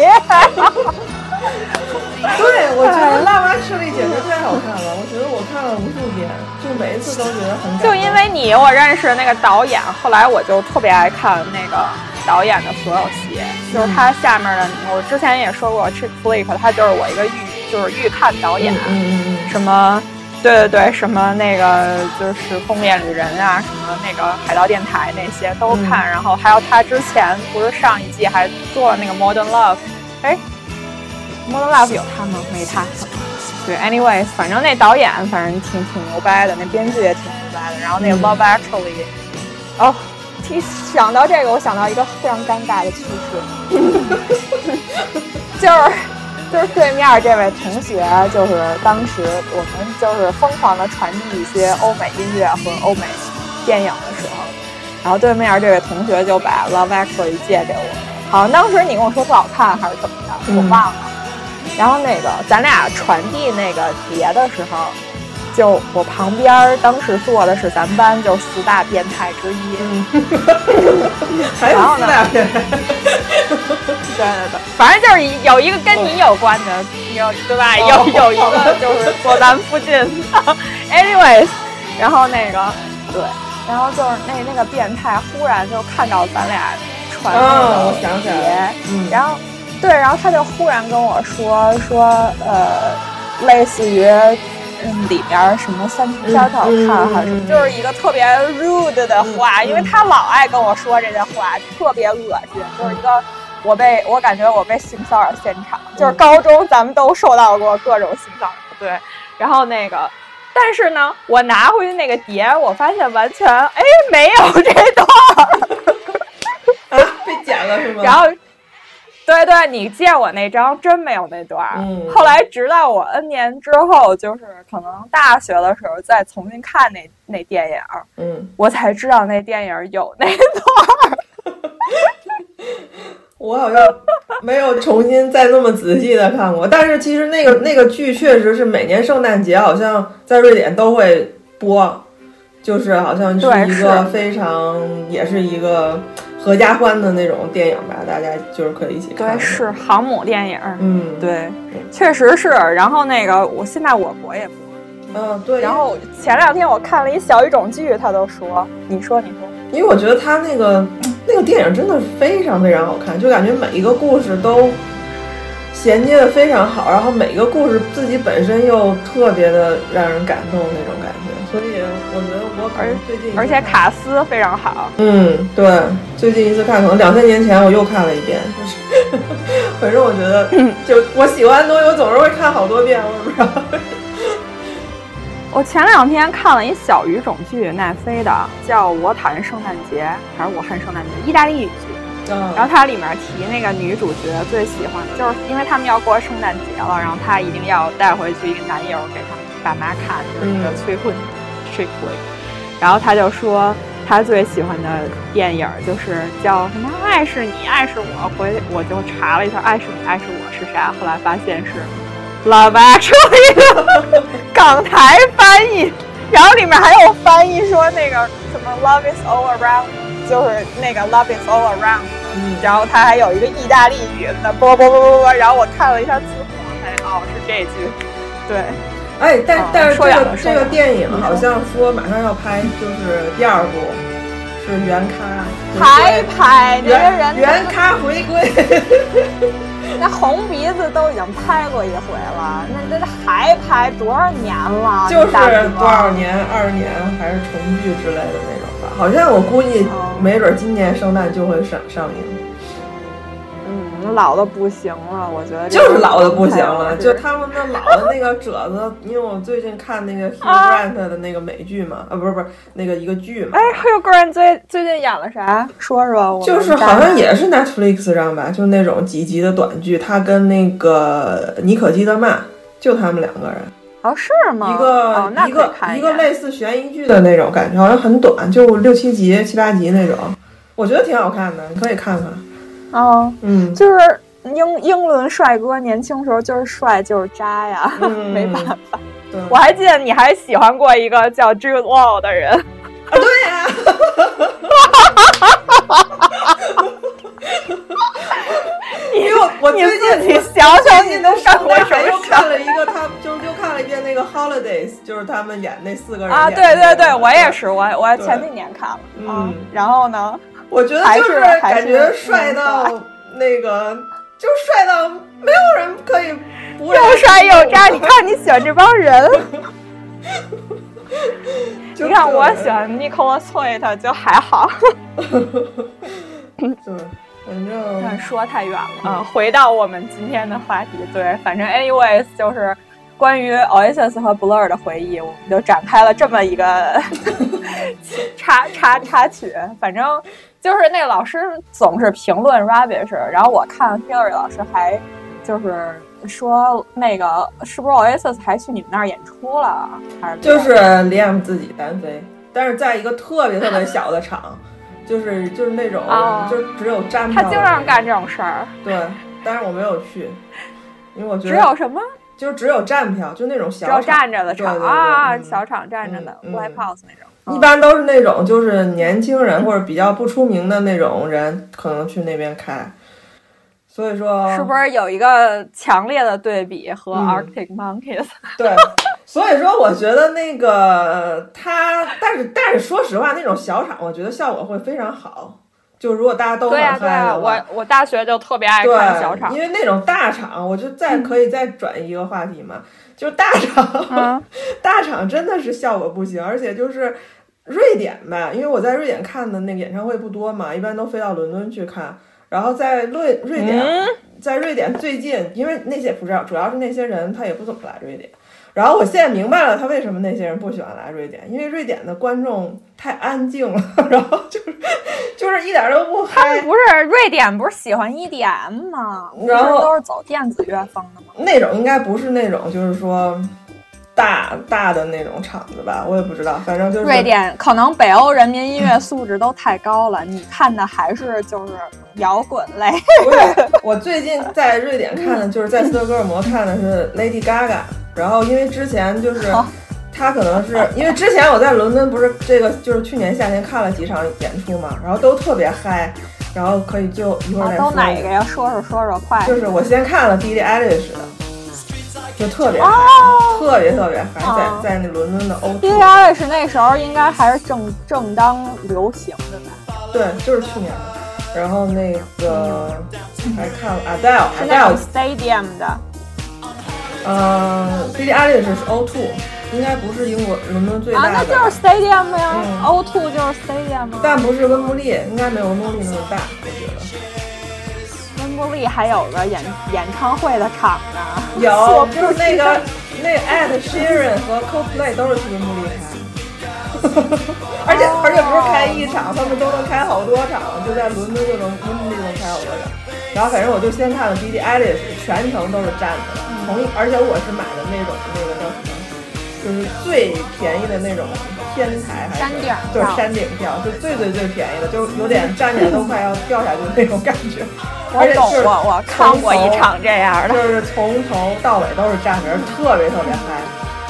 S2: 对，我觉得 Love Actually 简直太好看了，我觉得我看了无数遍，就每一次都觉得很。
S1: 就因为你，我认识那个导演，后来我就特别爱看那个导演的所有戏，就是他下面的，我之前也说过 Chick Flick，他就是我一个预，就是预看导演，什么。对对对，什么那个就是《封面旅人》啊，什么那个《海盗电台》那些都看，然后还有他之前不是上一季还做了那个《Modern Love》，哎，《Modern Love》有他吗？没他。对，anyways，反正那导演反正挺挺牛掰的，那编剧也挺牛掰的。然后那个《Love Actually》，哦，提想到这个，我想到一个非常尴尬的趋势，就是。就是对面这位同学，就是当时我们就是疯狂的传递一些欧美音乐和欧美电影的时候，然后对面这位同学就把《Love Actually》借给我，好像当时你跟我说不好看还是怎么的，我忘了。然后那个咱俩传递那个碟的时候，就我旁边当时坐的是咱们班就四大变态之一，
S2: 嗯，还有四大变态，
S1: 对对对，反正就是有一个跟你有关的，有对吧？有有一个就是坐咱附近的，anyways，然后那个对，然后就是那那个变态忽然就看到咱俩穿那个
S2: 鞋，
S1: 嗯，然后对，然后他就忽然跟我说说呃，类似于。嗯，里边什么三级片特好看还是什么，就是一个特别 rude 的话，因为他老爱跟我说这些话，特别恶心，就是一个我被我感觉我被性骚扰现场，就是高中咱们都受到过各种性骚扰，对，然后那个，但是呢，我拿回去那个碟，我发现完全哎没有这段，
S2: 啊，被剪了是吗？
S1: 然后。对对，你借我那张真没有那段。
S2: 嗯，
S1: 后来直到我 N 年之后，就是可能大学的时候再重新看那那电影，
S2: 嗯，
S1: 我才知道那电影有那段。
S2: 我好像没有重新再那么仔细的看过，但是其实那个那个剧确实是每年圣诞节好像在瑞典都会播，就是好像是一个非常也是一个。合家欢的那种电影吧，大家就是可以一起看。
S1: 对，是航母电影。
S2: 嗯，
S1: 对，确实是。然后那个，我现在我国也播。
S2: 嗯，对。
S1: 然后前两天我看了一小语种剧，他都说，你说，你说。
S2: 因为我觉得他那个 那个电影真的非常非常好看，就感觉每一个故事都衔接的非常好，然后每一个故事自己本身又特别的让人感动那种感觉。所以我觉得我可能最近，
S1: 而且卡斯非常好。
S2: 嗯，对，最近一次看可能两三年前我又看了一遍，就是，反正我觉得，就我喜欢的东西，我总是会看好多遍，我也不知道。
S1: 我前两天看了一小语种剧，奈飞的，叫《我讨厌圣诞节》还是《我恨圣诞节》，意大利语剧。然后它里面提那个女主角最喜欢，就是因为他们要过圣诞节了，然后她一定要带回去一个男友给他们爸妈看，就是一个催婚。然后他就说他最喜欢的电影就是叫什么“爱是你，爱是我”。回我就查了一下，“爱是你，爱是我”是啥？后来发现是《Love Actually》港台翻译。然后里面还有翻译说那个什么 “Love is all around”，就是那个 “Love is all around”。
S2: 嗯。
S1: 然后他还有一个意大利语的，啵啵啵啵啵。然后我看了一下字幕，才哦是这句，对。
S2: 哎，但但是这个这个电影好像说马上要拍，就是第二部，是原咖
S1: 还拍那个人
S2: 原咖回归。
S1: 那红鼻子都已经拍过一回了，那那还拍多少年了？
S2: 就是多少年，二十年还是重聚之类的那种吧？好像我估计，没准今年圣诞就会上上映。
S1: 老的不行了，我觉得
S2: 就是老的不行了，就他们那老的那个褶子，因为我最近看那个 Hugh Grant 的那个美剧嘛，啊，不是不是那个一个剧嘛。
S1: 哎，Hugh Grant 最最近演了啥？说说。
S2: 就是好像也是 Netflix 上吧，就那种几集的短剧，他跟那个妮可基德曼，就他们两个人。
S1: 哦，是吗？
S2: 一个一个一个类似悬疑剧的那种感觉，好像很短，就六七集、七八集那种，我觉得挺好看的，你可以看看。
S1: 哦，
S2: 嗯，
S1: 就是英英伦帅哥，年轻时候就是帅就是渣呀，没办法。我还记得你还喜欢过一个叫 Jude Law 的人，
S2: 啊，对呀，因为我我最近
S1: 你想想你都干过什么？
S2: 又看了一个，他就是又看了一遍那个 Holidays，就是他们演那四个人
S1: 啊，对对对，我也是，我我前几年看了，嗯，然后呢？
S2: 我觉得就是感觉帅到那个，就帅到没有人可以不
S1: 又帅又渣。你看你喜欢这帮人，你看我喜欢 Nicholas Hoult 就还好。
S2: 对，反正
S1: 说太远了啊。回到我们今天的话题，对，反正 anyways 就是关于 Oasis 和 Blur 的回忆，我们就展开了这么一个 插插插曲，反正。就是那个老师总是评论 rubbish，然后我看 Hillary 老师还就是说那个是不是 Oasis 还去你们那儿演出了？还是
S2: 就是 Liam 自己单飞，但是在一个特别特别小的场，就是就是那种就只有站
S1: 他经常干这种事儿。
S2: 对，但是我没有去，因为我觉
S1: 得只有什么
S2: 就是只有站票，就那种小
S1: 只有站着的场啊，
S2: 嗯
S1: 小场站着的
S2: 嗯
S1: live
S2: 嗯
S1: house 那种。
S2: 一般都是那种就是年轻人或者比较不出名的那种人，可能去那边开。所以说，
S1: 是不是有一个强烈的对比和
S2: 嗯
S1: Arctic Monkeys？
S2: 对，所以说我觉得那个他，但是但是说实话，那种小场，我觉得效果会非常好。就如果大家都很嗨
S1: 我我大学就特别爱看小
S2: 对，
S1: 场
S2: 因。为那种大场，我就再可以再转移一个话题嘛，就大场，
S1: 嗯
S2: 大场真的是效果不行，而且就是瑞典吧，因为我在瑞典看的那个演唱会不多嘛，一般都飞到伦敦去看，然后在瑞瑞典，
S1: 嗯
S2: 在瑞典最近，因为那些不知道，主要是那些人他也不怎么来瑞典。然后我现在明白了，他为什么那些人不喜欢来瑞典，因为瑞典的观众太安静了，然后就是就是一点都不嗨
S1: 他们。不是瑞典不是喜欢 EDM 吗？
S2: 然后
S1: 都是走电子乐风的吗？
S2: 那种应该不是那种，就是说大大的那种场子吧，我也不知道，反正就是
S1: 瑞典可能北欧人民音乐素质都太高了，你看的还是就是摇滚类。
S2: 不是，我最近在瑞典看的，就是在斯德哥尔摩看的是 Lady Gaga，然后因为之前就是他可能是因为之前我在伦敦不是这个就是去年夏天看了几场演出嘛，然后都特别嗨，然后可以就一会儿
S1: 啊
S2: 再，说。
S1: 都哪个呀？说说说说，快！
S2: 就是我先看了 Billie Eilish 的，就特别嗨，
S1: 哦
S2: 特别特别嗨，
S1: 哦
S2: 在在那伦敦的欧
S1: ，Billie Eilish 那时候应该还是正正当流行的吧？
S2: 对，就是去年的。然后那个还看了 Adele Adele
S1: 种 stadium 的。
S2: 呃，Billie Eilish 是 O2，应该不是英国伦敦最
S1: 啊，
S2: 大的，
S1: 那就是 stadium 呀、
S2: 嗯
S1: o two 就是 stadium 啊。
S2: 但不是温布利，应该没有温布利那么大，我觉得。
S1: 温布利还有个演演唱会的场呢。
S2: 有，就是那个那个 Ed Sheeran 和 Coldplay 都是去温布利开。而且而且不是开一场，他们都能开好多场，就在伦敦就能温布利能开好多场。然后反正我就先看了 Billie Eilish，全程都是站着的，同一，而且我是买的那种那个叫什么，就是最便宜的那种天台还是
S1: 山顶
S2: 就是山顶票，就最最最便宜的，就有点站起来都快要掉下去的那种感觉。
S1: 我懂，
S2: 而且就是
S1: 我我看过一场这样的。
S2: 就是从头到尾都是站着，特别特别嗨。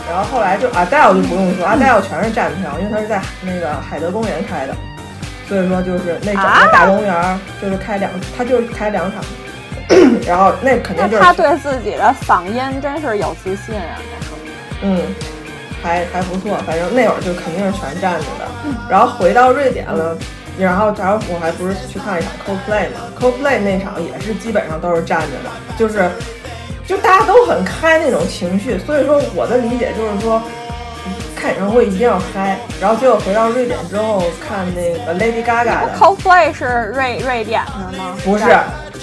S2: 然后后来就阿黛尔就不用说阿黛尔全是站票，因为他是在那个海德公园开的，所以说就是那整
S1: 啊
S2: 个大公园就是开两，他就是开两场，然后那肯定
S1: 那
S2: 就是
S1: 他对自己的嗓音真是有自信啊！
S2: 嗯，还还不错，反正那会儿就肯定是全站着的。然后回到瑞典了，然后然后我还不是去看一场 Coldplay 嘛，Coldplay 那场也是基本上都是站着的，就是就大家都很开那种情绪，所以说我的理解就是说。看演唱会一定要嗨，然后结果回到瑞典之后看那个 Lady Gaga 的
S1: ，Coldplay 是瑞瑞典的吗？
S2: 不是，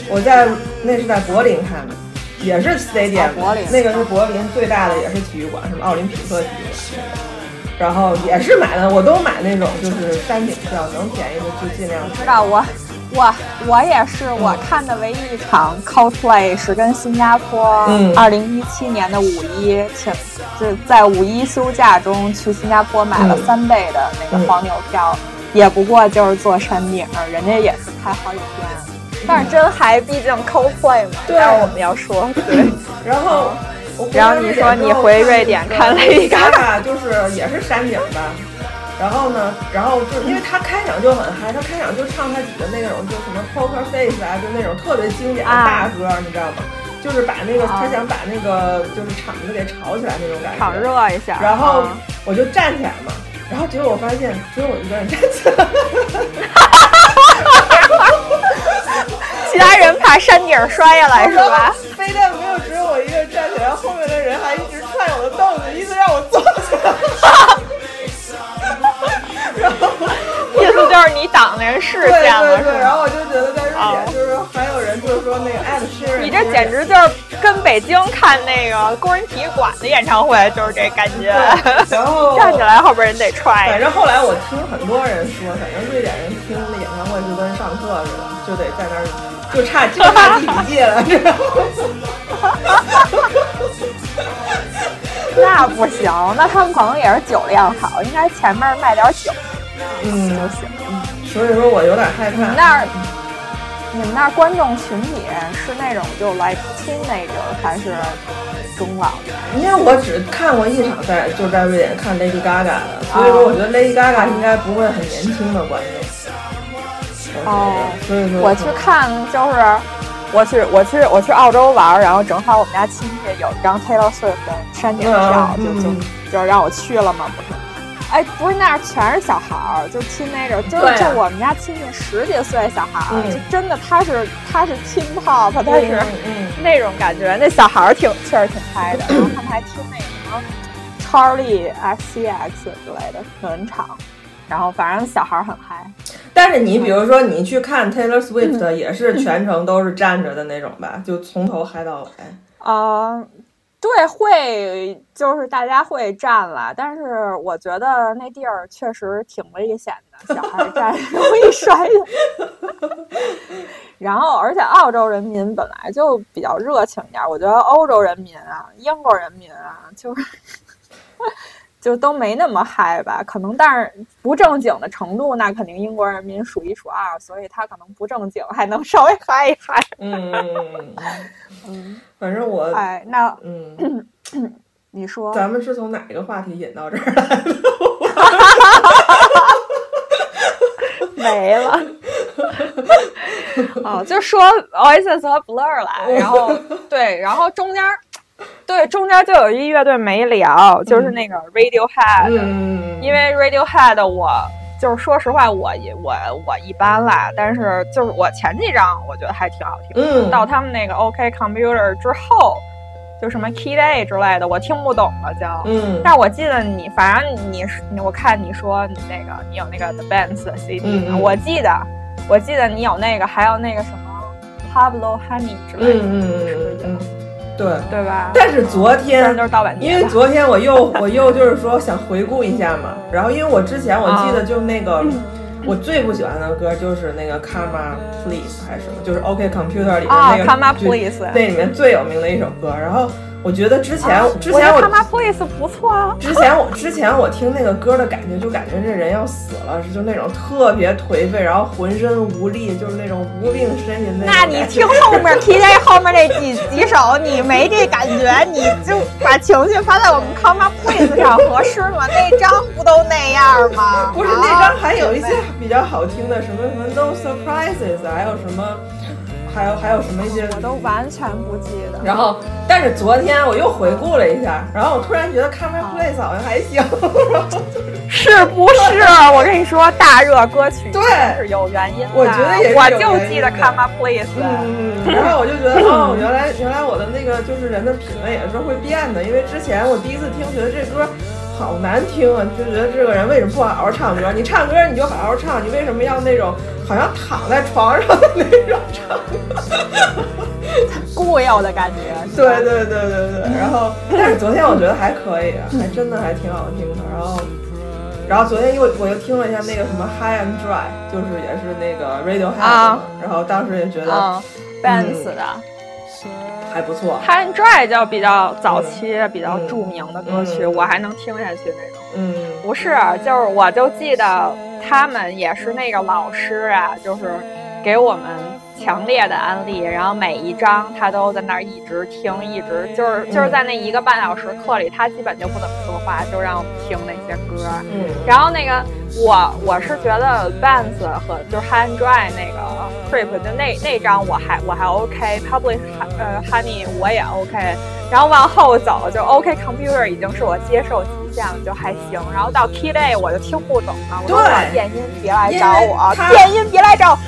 S2: 我在那是在柏林看的，也是 Stadium，、
S1: 哦柏林
S2: 那个是柏林最大的也是体育馆，什么奥林匹克体育馆。然后也是买的，我都买那种就是山顶票，能便宜的就尽量买。
S1: 知道我我我也是，我看的唯一一场 Coldplay 是跟新加坡
S2: 嗯
S1: 二零一七年的五一，请就在五一休假中去新加坡买了
S2: 嗯
S1: 三倍的那个黄牛票，也不过就是坐山顶，人家也是开好几天。但是真嗨，毕竟 Coldplay 嘛。
S2: 对
S1: 待会儿我们要说，对，
S2: 然后，我
S1: 然后你说你回瑞典看 Lady
S2: Gaga，就是也是山顶吧。然后呢，然后就是因为他开场就很嗨，他开场就唱他几个那种就什么 Poker Face 啊，就那种特别经典的大歌，你知道吗？就是把那个他想把那个就是场子给炒起来那种感觉，
S1: 炒热一下。
S2: 然后我就站起来嘛，然后结果我发现只有我一个人站起来。
S1: 其他人怕山顶摔下来是吧？
S2: 非但没有只有我一个人站起来，后面的人还一直踹我的凳子，意思让我坐起来。然 后
S1: 意思就是你挡的人视线了，
S2: 对对对，然后我就觉得在瑞
S1: 哦
S2: 典，就是还有人就是说那个
S1: 你这简直就是跟北京看那个工人体育馆的演唱会就是这感觉。
S2: 然后
S1: 站起来，后边人得踹。
S2: 反正后来我听很多人说，反正瑞典人听那演唱会就跟上课似的，就得在那儿，就差就差记笔记了，知道
S1: 那不行，那他们可能也是酒量好，应该前面卖点酒，
S2: 嗯
S1: 就行。
S2: 所以说我有点害怕。
S1: 你们那儿，你们那儿观众群体是那种就来听那个还是中老年。
S2: 因为我只看过一场在就在瑞典看 Lady Gaga 的，所以说我觉得 Lady Gaga 应该不会很年轻的观众。
S1: 哦，
S2: 所以说
S1: 我去看就是我去我去我去澳洲玩，然后正好我们家亲戚有一张 Taylor Swift 的山顶票，
S2: 嗯
S1: 就就就让我去了嘛，不是。哎，不是那儿全是小孩儿，就 teenager，就是、
S2: 对啊
S1: 就我们家亲戚十几岁小孩儿，
S2: 嗯
S1: 就真的他是他是 teen pop，他是那种感觉，那小孩儿挺确实挺嗨的，然后他们还听那个什么 Charlie XCX 之类的全场，然后反正小孩儿很嗨。
S2: 但是你比如说你去看 Taylor Swift 也是全程都是站着的那种吧，就从头嗨到尾。
S1: 呃，对，会就是大家会站了，但是我觉得那地儿确实挺危险的，小孩站 容易摔的。然后，而且澳洲人民本来就比较热情一点，我觉得欧洲人民啊、英国人民啊，就是就都没那么嗨吧。可能，但是不正经的程度，那肯定英国人民数一数二，所以他可能不正经还能稍微嗨一嗨。
S2: 嗯，
S1: 嗯，
S2: 反正我
S1: 哎，那
S2: 嗯，
S1: 你说，
S2: 咱们是从哪个话题引到这儿来的？
S1: 没了。哦，就说 Oasis 和 Blur 来，然后对，然后中间 对中间就有一乐队没聊，就是那个 Radiohead，、
S2: 嗯，
S1: 因为 Radiohead 我就是说实话，我也我我一般啦，但是就是我前几张我觉得还挺好听到他们那个 OK Computer 之后，就什么 Key Day 之类的，我听不懂了就。
S2: 嗯。
S1: 但我记得你，反正你是，我看你说你那个，你有那个 The Bands 的 CD，、我记得，我记得你有那个，还有那个什么 Pablo Honey 之类的，是不是
S2: 嗯嗯，对。
S1: 对吧？
S2: 但是昨天因为昨天我又 我又就是说想回顾一下嘛，然后因为我之前我记得就那个、我最不喜欢的歌就是那个 Karma Please 还是什么，就是 OK Computer 里面
S1: 啊
S2: 那个、
S1: Karma Please
S2: 那里面最有名的一首歌。然后我觉得之前、
S1: 啊
S2: 之前我
S1: 我觉得 Karma Please 不错啊。
S2: 之前我之前我听那个歌的感觉，就感觉这人要死了，是就那种特别颓废，然后浑身无力，就是那种无病呻吟那种
S1: 那你听后面 Key Day 后面那几几首，你没这感觉，你就把情绪发在我们 Karma Please 上合适吗？那张不都那样吗？
S2: 不是
S1: 啊
S2: 那张还有一些比较好听的，什么什么 No Surprises，还有什么，还有还有什么一些。
S1: 我都完全不记得。
S2: 然后，但是昨天我又回顾了一下，然后我突然觉得 Come My Place 好像还行。
S1: 是不是？我跟你说，大热歌曲
S2: 对
S1: 是有原因的。
S2: 我觉得也是
S1: 我
S2: 有
S1: 就记得
S2: 原因的
S1: Come Up Please。
S2: 嗯，然后我就觉得哦，原来原来我的那个就是人的品味也是会变的，因为之前我第一次听觉得这歌好难听啊，就觉得这个人为什么不好好唱歌？你唱歌你就好好唱，你为什么要那种好像躺在床上的那种唱？
S1: 歌？过要的感觉。
S2: 对对对对对，然后但是昨天我觉得还可以，还真的还挺好听的。然后然后昨天又我又听了一下那个什么 High and Dry，就是也是那个 Radiohead
S1: 啊
S2: 然后当时也觉得
S1: ，Bands 的
S2: 还不错。
S1: High and Dry 就比较早期、比较著名的歌曲，
S2: 嗯
S1: 我还能听下去那种。
S2: 嗯
S1: 不是，就是我就记得他们也是那个老师啊，就是给我们强烈的安利，然后每一章他都在那儿一直听，一直就是就是在那一个半小时课里，他基本就不怎么说话，就让我们听那些歌。
S2: 嗯
S1: 然后那个我我是觉得 Bands 和就是 Hand Dry 那个 Creep 就那那张我还我还 OK，Public 呃 Honey 我也 OK，然后往后走就 OK Computer 已经是我接受极限了，就还行。然后到 Key Day 我就听不懂了，我说
S2: 对
S1: 我电音别来找我，电音别来找我。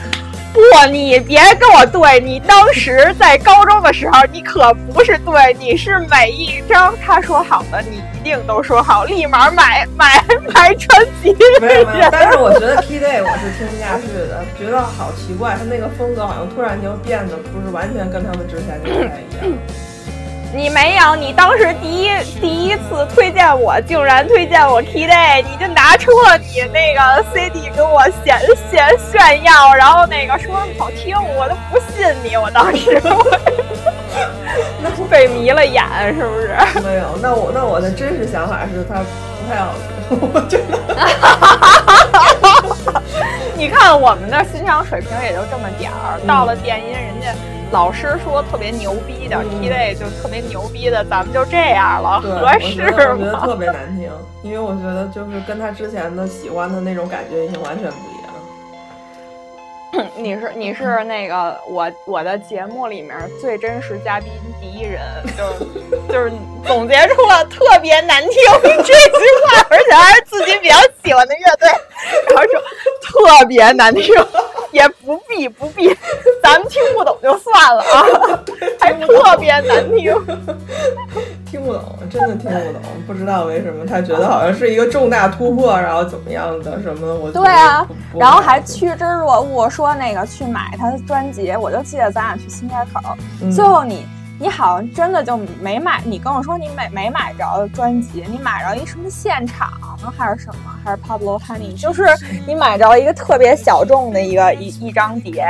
S1: 不，你别跟我对，你当时在高中的时候，你可不是对，你是每一张他说好的，你一定都说好，立马买买买专辑。
S2: 没有没有，但是我觉得 P Day 我是听不下去的，觉得好奇怪，他那个风格好像突然就变得不是完全跟他们之前就不太一样。
S1: 你没有，你当时第一第一次推荐我，竟然推荐我 Key Day，你就拿出了你那个 CD 跟我显显炫耀，然后那个说好听，我都不信你，我当时 被迷了眼，是不是？
S2: 没有，那我那我的真实想法是他不太好听，我觉得。
S1: 你看我们的欣赏水平也就这么点儿，到了电音，人家老师说特别牛逼的，T day 就特别牛逼的，咱们就这样了，合适
S2: 吗？我觉得特别难听，因为我觉得就是跟他之前的喜欢的那种感觉已经完全不一样。
S1: 你是你是那个我我的节目里面最真实嘉宾第一人，就是就是总结出了特别难听这句话，而且还是自己比较喜欢的乐队，然后说特别难听，也不必不必，咱们听不懂就算了啊，还特别难听，
S2: 听不懂，真的听不懂，不知道为什么他觉得好像是一个重大突破，然后怎么样的什么，我
S1: 对啊，然后还趋之若鹜说。说那个去买他的专辑，我就记得咱俩去新街口，最后你你好像真的就没买，你跟我说你没没买着专辑，你买着一什么现场还是什么，还是 Pablo Honey，就是你买着一个特别小众的一个一一张碟，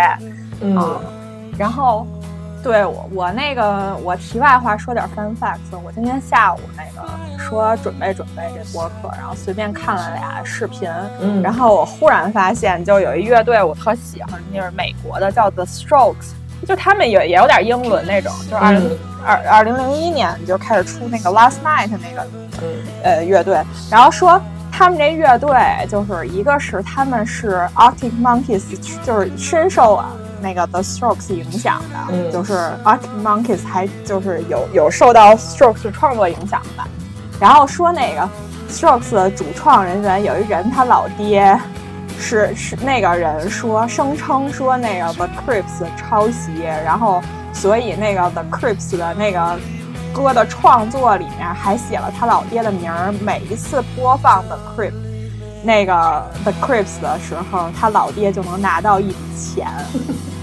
S2: 嗯，
S1: 然后。对我，我那个，我题外话说点 fun facts。我今天下午那个说准备准备这播客，然后随便看了俩视频，
S2: 嗯，
S1: 然后我忽然发现，就有一乐队我特喜欢，就是美国的，叫 The Strokes，就他们也也有点英伦那种，就是二零二二零零一年就开始出那个 Last Night 那个，呃，乐队，然后说他们这乐队就是一个是他们是 Arctic Monkeys，就是深受啊。那个 The Strokes 影响的，就是 Arctic Monkeys 还就是有有受到 Strokes 创作影响的。然后说那个 Strokes 的主创人员有一人，他老爹是是那个人说声称说那个 The Crips 抄袭，然后所以那个 The Crips 的那个歌的创作里面还写了他老爹的名儿，每一次播放 The Crips 那个 The Crips 的时候，他老爹就能拿到一笔钱。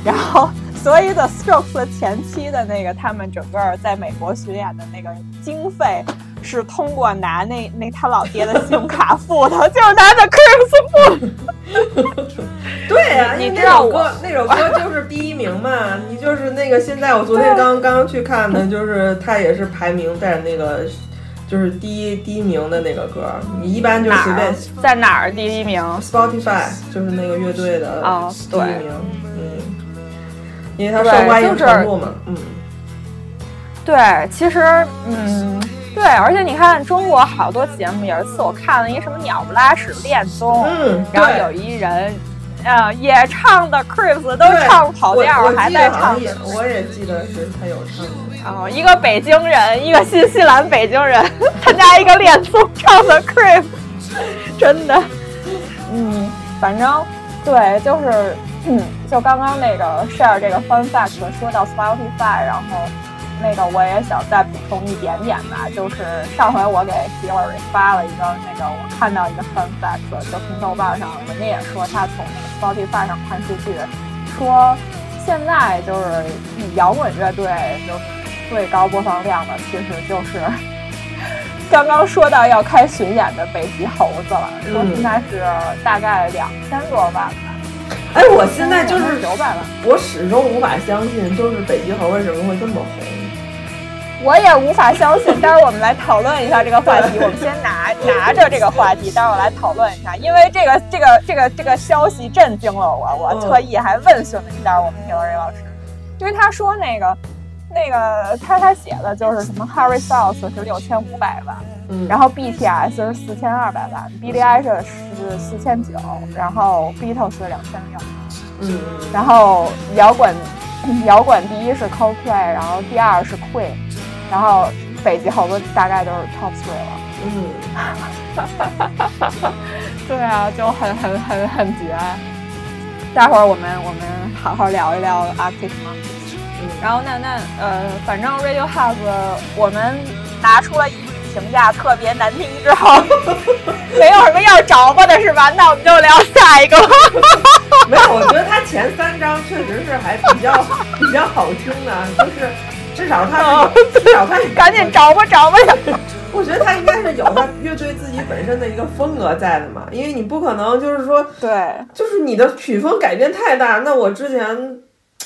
S1: 然后，所以 The Strokes 前期的那个他们整个在美国巡演的那个经费，是通过拿那那他老爹的信用卡付的，就是拿 The Crips
S2: 付。对呀，
S1: 你知道
S2: 歌那首歌就是第一名嘛？你就是那个现在我昨天刚刚去看的，就是他也是排名在那个就是第一第一名的那个歌。你一般就随便
S1: 在哪儿第一名
S2: ？Spotify 就是那个乐队的第一名。嗯因为它
S1: 受欢
S2: 迎程度嘛，嗯，
S1: 对，其实，嗯，对，而且你看中国好多节目，有一次我看了一什么鸟不拉屎恋综，
S2: 嗯，
S1: 然后有一人，呃，也唱的 Chris 都唱跑调，还在唱，
S2: 我也记得是他有唱的，
S1: 哦，一个北京人，一个新西兰北京人 参加一个练综唱的 Chris，真的，嗯，反正对，就是。嗯，就刚刚那个 share 这个 fun fact 说到 Spotify，然后那个我也想再补充一点点吧，就是上回我给徐老师发了一个那个我看到一个 fun fact，就从豆瓣上，人家也说他从那个 Spotify 上看数据，说现在就是摇滚乐队就最高播放量的，其实就是 刚刚说到要开巡演的北极猴子了，说现在是大概两千多万吧。
S2: 哎，我现在就是九百万，我始终无法相信，就是北极猴为什么会这么红？
S1: 我也无法相信。待会儿我们来讨论一下这个话题。我们先拿拿着这个话题，待会儿来讨论一下。因为这个这个这个这个消息震惊了我，我特意还问询了一下我们 Hillary 老师，因为他说那个那个他他写的就是什么 Harry Styles 是六千五百万。然后 BTS 是四千二百万，B D I 是是四千九，然后 Beatles 是两千六，
S2: 嗯，
S1: 然后摇滚摇滚第一是 Coldplay，然后第二是 Queen，然后北极猴子大概都是 Top three 了，
S2: 嗯，
S1: 对啊，就很很很很绝。待会儿我们我们好好聊一聊 Arctic Monkeys，
S2: 嗯，
S1: 然后那那呃，反正 Radiohead 我们拿出了一。评价特别难听之后，没有什么要着吧的是吧？那我们就聊下一个。
S2: 没有，我觉得他前三张确实是还比较 比较好听的，就是至少他是至少他
S1: 赶紧着吧着吧呀！
S2: 我觉得他应该是有他乐队自己本身的一个风格在的嘛，因为你不可能就是说
S1: 对，
S2: 就是你的曲风改变太大。那我之前。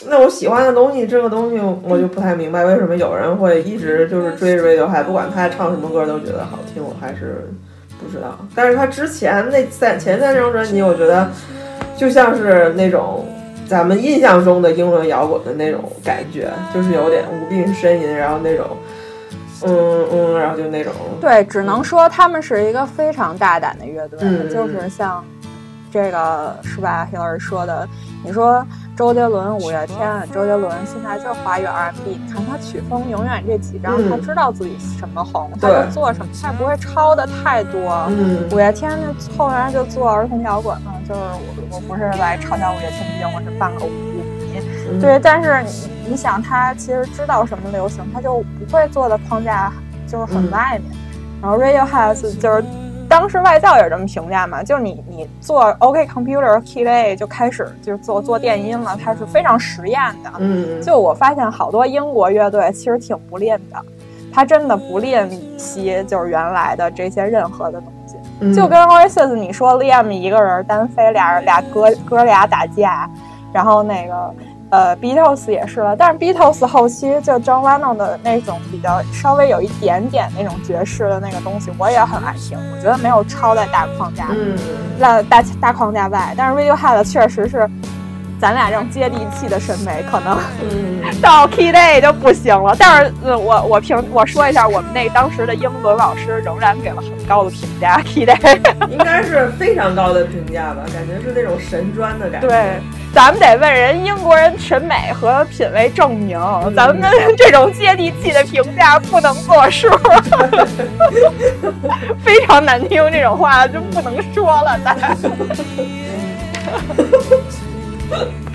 S2: 那我喜欢的东西，这个东西我就不太明白，为什么有人会一直就是追着 Radiohead，不管他唱什么歌都觉得好听，我还是不知道。但是他之前那三前三张专辑，我觉得就像是那种咱们印象中的英伦摇滚的那种感觉，就是有点无病呻吟，然后那种，嗯嗯，然后就那种。
S1: 对，只能说他们是一个非常大胆的乐队，
S2: 嗯
S1: 就是像这个是吧？Hillary 说的，你说周杰伦、五月天，周杰伦现在就是华语 R&B，你看他曲风永远这几张，
S2: 嗯
S1: 他知道自己什么红，他就做什么，他也不会抄的太多。
S2: 嗯
S1: 五月天呢，后来就做儿童摇滚了，就是我我不是来嘲笑五月天，毕竟我是半个舞迷。
S2: 嗯
S1: 对，但是你你想，他其实知道什么流行，他就不会做的框架就是很
S2: 嗯
S1: 外面。然后 Radiohead 就是当时外教也是这么评价嘛，就是你你做 OK Computer Kid A 就开始就是做做电音了，它是非常实验的。
S2: 嗯，
S1: 就我发现好多英国乐队其实挺不吝的，他真的不吝惜就是原来的这些任何的东西。
S2: 嗯
S1: 就跟 Oasis 你说 Liam 一个人单飞，俩人俩哥哥俩打架，然后那个呃 Beatles 也是了，但是 Beatles 后期就 John Lennon 的那种比较稍微有一点点那种爵士的那个东西，我也很爱听，我觉得没有超在大框架，
S2: 嗯
S1: 那大大框架外，但是 Radiohead 确实是咱俩这种接地气的审美可能。
S2: 嗯
S1: 到 Key Day 就不行了，但是呃我我评我说一下，我们那当时的英文老师仍然给了很高的评价。Key Day，
S2: 应该是非常高的评价吧，感觉是那种神专的感觉。
S1: 对，咱们得问人英国人审美和品味证明，
S2: 嗯
S1: 咱们这种接地气的评价不能作数，非常难听这种话就不能说了，咱。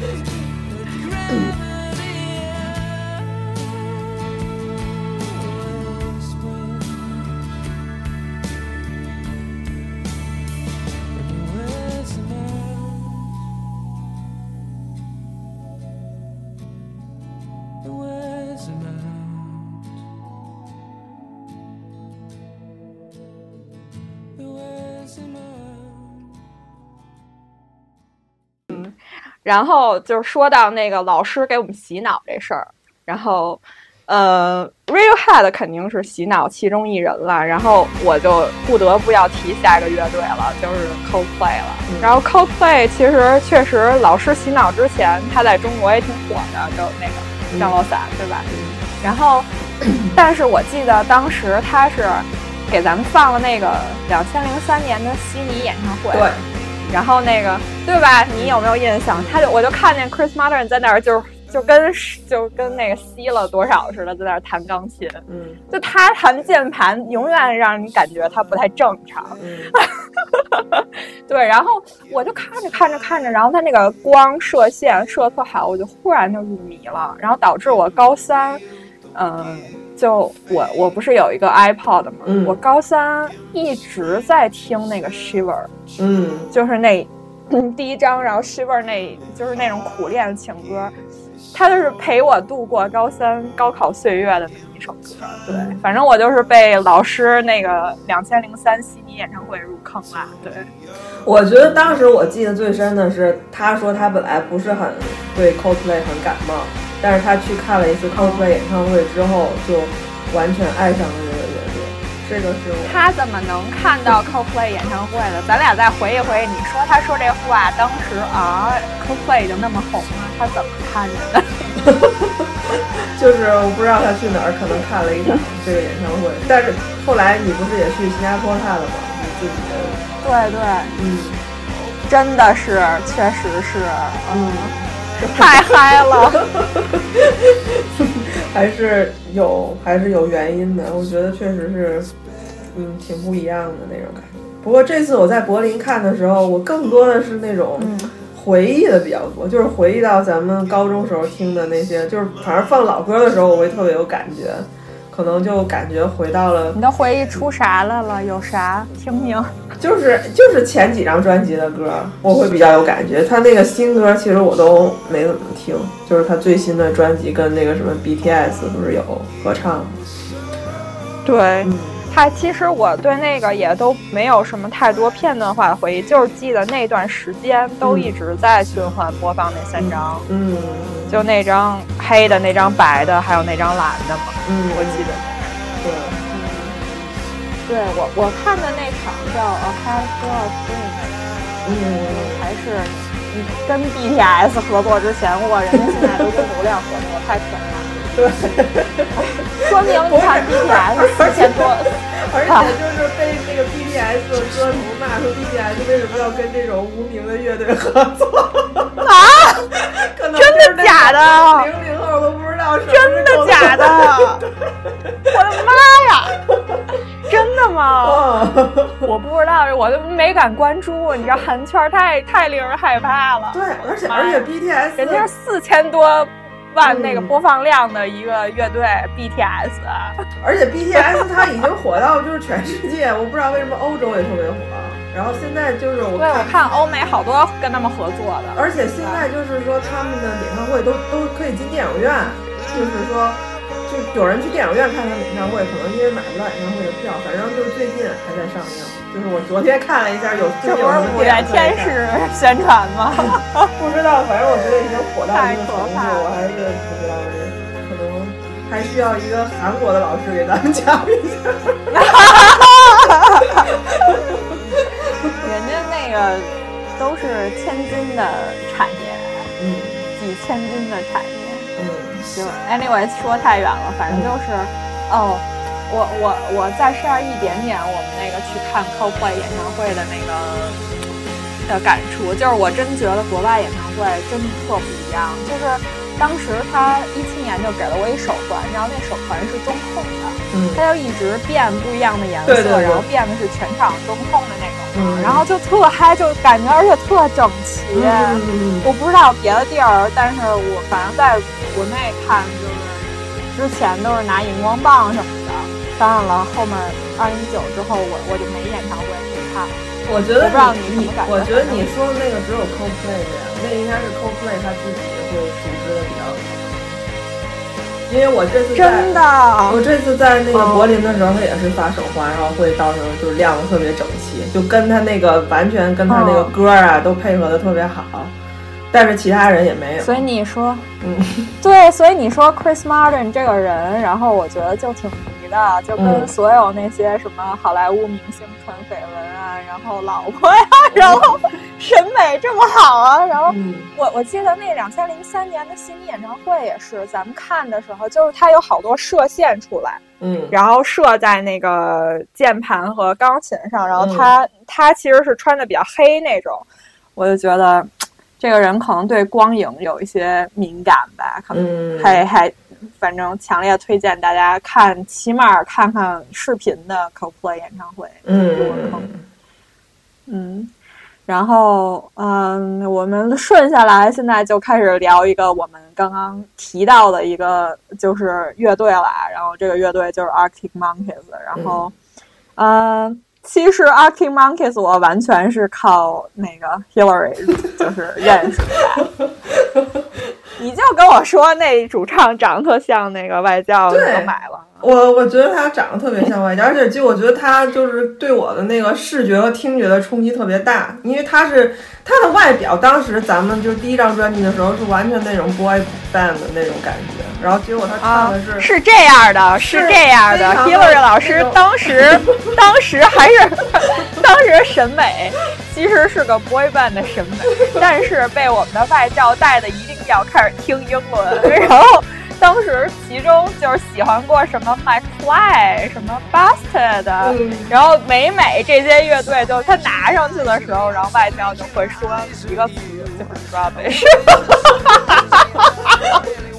S1: 然后就是说到那个老师给我们洗脑这事儿，然后，呃，Radiohead 肯定是洗脑其中一人了，然后我就不得不要提下一个乐队了，就是 Coldplay 了。
S2: 嗯
S1: 然后 Coldplay 其实确实老师洗脑之前，他在中国也挺火的，就那个降落伞，对吧？然后，但是我记得当时他是给咱们放了那个两千零三年的悉尼演唱会，
S2: 对，
S1: 然后那个对吧？你有没有印象？他就我就看见 Chris Martin 在那儿就就跟就跟那个吸了多少似的，在那儿弹钢琴。
S2: 嗯
S1: 就他弹键盘，永远让你感觉他不太正常。
S2: 嗯
S1: 对，然后我就看着看着看着，然后他那个光射线射特好，我就忽然就入迷了，然后导致我高三，嗯、就我我不是有一个 iPod 吗？
S2: 嗯
S1: 我高三一直在听那个 Shiver。
S2: 嗯
S1: 就是那嗯第一章，然后 Shiver 那就是那种苦恋情歌，它就是陪我度过高三高考岁月的那么一首歌。对，反正我就是被老师那个两千零三悉尼演唱会入坑了。对，
S2: 我觉得当时我记得最深的是，他说他本来不是很对 Coldplay 很感冒，但是他去看了一次 Coldplay 演唱会之后，就完全爱上了这个乐队。这个是我
S1: 他怎么能看到 Coldplay 演唱会的？咱俩再回忆回忆，你说他说这话，当时啊，Coldplay 已经那么红了，他怎么看见的？
S2: 就是我不知道他去哪儿，可能看了一场这个演唱会。但是后来你不是也去新加坡看了吗？你自己的，
S1: 对对，
S2: 嗯
S1: 真的是，确实是，
S2: 嗯，
S1: 太嗨了。
S2: 还是有还是有原因的。我觉得确实是，嗯，挺不一样的那种感觉。不过这次我在柏林看的时候，我更多的是那种回忆的比较多，就是回忆到咱们高中时候听的那些，就是反正放老歌的时候，我会特别有感觉，可能就感觉回到了
S1: 你的回忆出啥来了？有啥？听听。
S2: 就是就是前几张专辑的歌，我会比较有感觉。他那个新歌其实我都没怎么听，就是他最新的专辑跟那个什么 BTS 不是有合唱？
S1: 对
S2: 嗯，
S1: 他其实我对那个也都没有什么太多片段化的回忆，就是记得那段时间都一直在循环播放那三张，
S2: 嗯
S1: 就那张黑的、那张白的，还有那张蓝的嘛，
S2: 嗯，
S1: 我记得。
S2: 对，嗯
S1: 对我我看的那场叫《A Full of Dreams》，
S2: 嗯
S1: 还是跟 BTS 合作之前，哇，人家现在都跟流量合作，太可怕了。
S2: 对，
S1: 说明你看 BTS 四千多，
S2: 而且就是被那个 BTS 的歌迷骂说 BTS 为什么要跟这种无名的乐队合作
S1: 啊？
S2: 真
S1: 的假的？
S2: 零零后都不知道，
S1: 真的假的？我的妈呀！真的吗？我不知道，我都没敢关注。你知道韩圈太太令人害怕了。
S2: 对，而且而且 BTS
S1: 人家是四千多。万那个播放量的一个乐队 BTS，
S2: 而且 BTS 它已经火到就是全世界，我不知道为什么欧洲也特别火。然后现在就是我
S1: 对我看欧美好多跟他们合作的，
S2: 而且现在就是说他们的演唱会都都可以进电影院，就是说就有人去电影院看他们演唱会，可能因为买不到演唱会的票，反正就是最近还在上映。就是我昨天看了一下，有
S1: 这不是五月天使宣传吗？
S2: 不知道，反正我觉得已经火到一个程度，我还是不知道，可能还需要一个韩国的老师给咱们讲一下。
S1: 人家那个都是千金的产业，
S2: 嗯，
S1: 几千金的产业，
S2: 嗯，
S1: 就 anyway 说太远了，反正就是，哦。我我我再 share 一点点我们那个去看 Coldplay 演唱会的那个的感触，就是我真觉得国外演唱会真特不一样。就是当时他一七年就给了我一手环，然后那手环是中控的，
S2: 嗯，
S1: 他就一直变不一样的颜色，然后变的是全场中控的那种，
S2: 嗯，
S1: 然后就特嗨，就感觉而且特整齐。我不知道别的地儿，但是我反正在国内看，就是之前都是拿荧光棒什么的。当然了，后面二零一九之后，我我就没演唱会去看。
S2: 我觉得
S1: 不知道你
S2: 你，我觉得你说的那个只有 Coldplay 的，那应该是 Coldplay 他自己会组织的比较好。因为我这次
S1: 真的，
S2: 我这次在那个柏林的时候，他也是发手环，然后会到时候就是亮的特别整齐，就跟他那个完全跟他那个歌啊都配合的特别好。但是其他人也没有。
S1: 所以你说，
S2: 嗯，
S1: 对，所以你说 Chris Martin 这个人，然后我觉得就挺。的就跟所有那些什么好莱坞明星传绯闻啊，然后老婆呀，然后审美这么好啊，然后我我记得那两千零三年的悉尼演唱会也是，咱们看的时候就是它有好多射线出来，
S2: 嗯，
S1: 然后射在那个键盘和钢琴上，然后他他其实是穿的比较黑那种，我就觉得这个人可能对光影有一些敏感吧，可能还还。反正强烈推荐大家看，起码看看视频的 Coldplay 演唱会。
S2: 嗯
S1: 嗯，然后嗯，我们顺下来，现在就开始聊一个我们刚刚提到的一个就是乐队了。然后这个乐队就是 Arctic Monkeys。然后嗯，其实 Arctic Monkeys 我完全是靠那个 Hillary 就是认识的。你就跟我说那主唱长得特像那个外教，我就买了。
S2: 我我觉得他长得特别像外教，而且就我觉得他就是对我的那个视觉和听觉的冲击特别大，因为他是他的外表，当时咱们就第一张专辑的时候是完全那种 boy band 的那种感觉，然后结果他唱的是
S1: 是这样的，是这样的，Hillary 老师当时当时还是当时审美其实是个 boy band 的审美，但是被我们的外教带的一定要开始听英文，然后。当时其中就是喜欢过什么 McFly，什么 Busted，然后美美这些乐队，就他拿上去的时候，然后外教就会说一个词，就是 rubbish。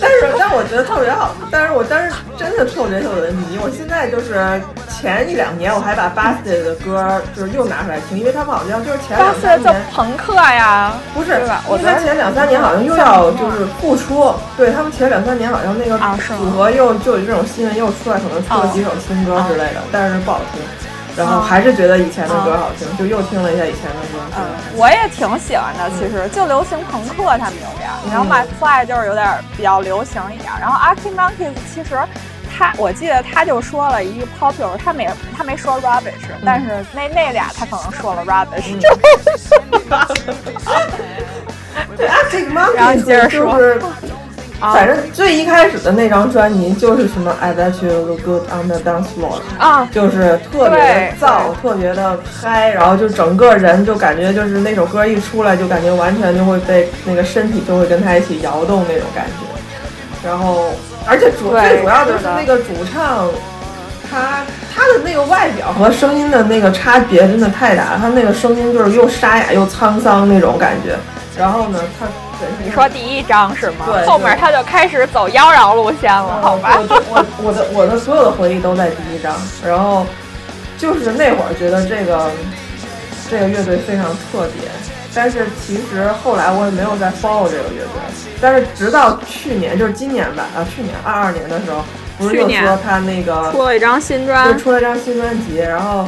S2: 但是，但我觉得特别好。但是我当时真的特别特别迷。我现在就是前一两年，我还把 Busted 的歌就是又拿出来听，因为他们好像就是前两三年
S1: 朋克呀，
S2: 不是
S1: 吧？
S2: 因为他前两三年好像又要就是复出。对他们前两三年好像那个组合又就有这种新闻又出来，可能出了几首新歌之类的，但是不好听。然后还是觉得以前的歌好听，就又听了一下以前的歌。
S1: 嗯，我也挺喜欢的，其实就流行朋克他们有点，然后 My Fly 就是有点比较流行一点。然后 Arctic Monkeys 其实他，我记得他就说了一个 popular，他没他没说 rubbish，但是那那俩他可能说了 rubbish。
S2: Monkeys
S1: 然后你接着说。
S2: 反正最一开始的那张专辑就是什么 I Bet You Look Good on the Dance Floor
S1: 啊，
S2: 就是特别的燥，特别的嗨，然后就整个人就感觉就是那首歌一出来，就感觉完全就会被那个身体就会跟他一起摇动那种感觉。然后，而且主最主要的是那个主唱，他他的那个外表和声音的那个差别真的太大了，他那个声音就是又沙哑又沧桑那种感觉。然后呢，他。
S1: 你说第一章是吗？
S2: 对，
S1: 后面他就开始走妖娆路线了，好吧？
S2: 我我的我的所有的回忆都在第一章，然后就是那会儿觉得这个这个乐队非常特别，但是其实后来我也没有再 follow 这个乐队，但是直到去年，就是今年吧，啊，去年二二年的时候，不是又说他那个
S1: 出了一张新专，
S2: 出了一张新专辑，然后。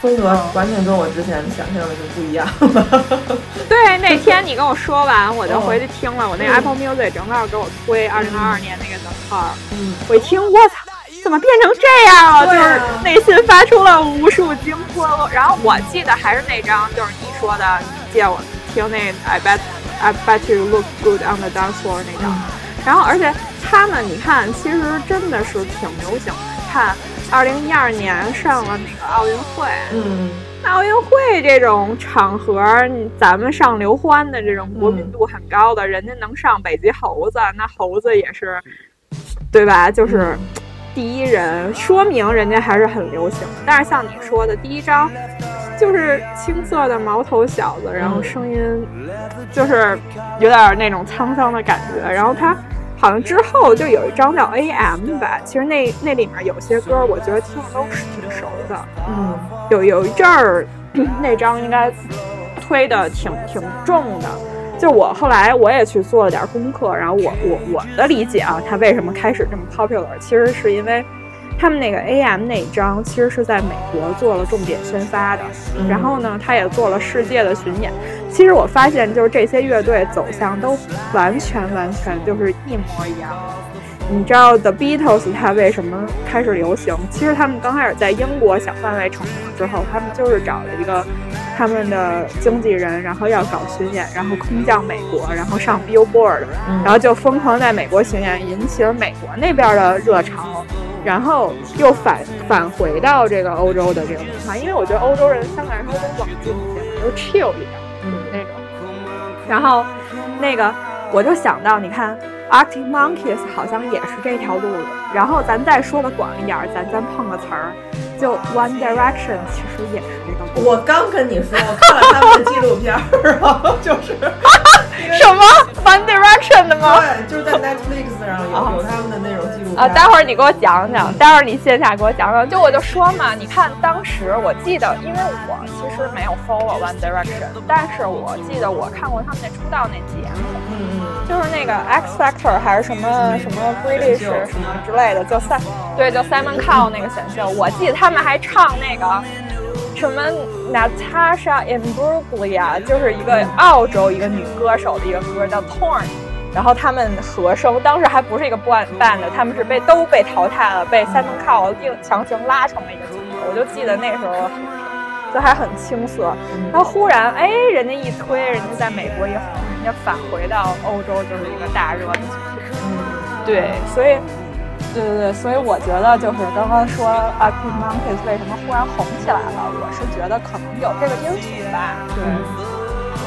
S2: 风格完全跟我之前想象的就不一样了。
S1: 对，那天你跟我说完，我就回去听了。我那 Apple Music 正好给我推二零二二年那个 The Car。
S2: 嗯，
S1: 我一听，我操，怎么变成这样了？就是内心发出了无数惊呼。然后我记得还是那张，就是你说的，你借我听那 I bet I bet you look good on the dance floor 那张。然后，而且他们，你看，其实真的是挺流行的。看。二零一二年上了那个奥运会，
S2: 嗯，
S1: 奥运会这种场合，咱们上刘欢的这种国民度很高的，人家能上北极猴子，那猴子也是，对吧？就是第一人，说明人家还是很流行。但是像你说的，第一张就是青涩的毛头小子，然后声音就是有点那种沧桑的感觉，然后他。好像之后就有一张叫 A.M. 吧，其实那那里面有些歌，我觉得听着都是挺熟的。
S2: 嗯，
S1: 有有一阵儿，那张应该推的挺挺重的。就我后来我也去做了点功课，然后我我我的理解啊，他为什么开始这么 popular，其实是因为。他们那个 AM 那张其实是在美国做了重点宣发的，然后呢，他也做了世界的巡演。其实我发现，就是这些乐队走向都完全完全就是一模一样。你知道 The Beatles 它为什么开始流行？其实他们刚开始在英国小范围成名之后，他们就是找了一个他们的经纪人，然后要搞巡演，然后空降美国，然后上 Billboard，然后就疯狂在美国巡演，引起了美国那边的热潮。然后又返返回到这个欧洲的这个文化，因为我觉得欧洲人相对来说都冷静一些，都 chill 一点，就是，那种。然后那个我就想到，你看 Arctic Monkeys 好像也是这条路子。然后咱再说的广一点，咱咱碰个词儿，就 One Direction 其实也是这个。
S2: 我刚跟你说，我看了他们的纪录片，然后就是。
S1: 什么 One Direction 的吗？
S2: 对，就是在 Netflix 上有有他们的那种记录片
S1: 啊。待会儿你给我讲讲，待会儿你线下给我讲讲。就我就说嘛，你看当时我记得，因为我其实没有 follow One Direction，但是我记得我看过他们那出道那节目，
S2: 嗯
S1: 就是那个 X Factor 还是什么什么 British 什么之类的，叫 Simon，对，就 Simon Cowell 那个选秀，我记得他们还唱那个。什么 Natasha i m b r u g l i a 就是一个澳洲一个女歌手的一个歌叫 Torn，然后他们和声当时还不是一个 band 的，他们是被都被淘汰了，被 Simon Cowell 硬强行拉成了一个组合。我就记得那时候就还很青涩，然后忽然哎，人家一推，人家在美国一红，人家返回到欧洲就是一个大热的组合。嗯，对，所以。对对对，所以我觉得就是刚刚说 Arctic Monkeys 为什么忽然红起来了，我是觉得可能有这个因素吧。
S2: 对，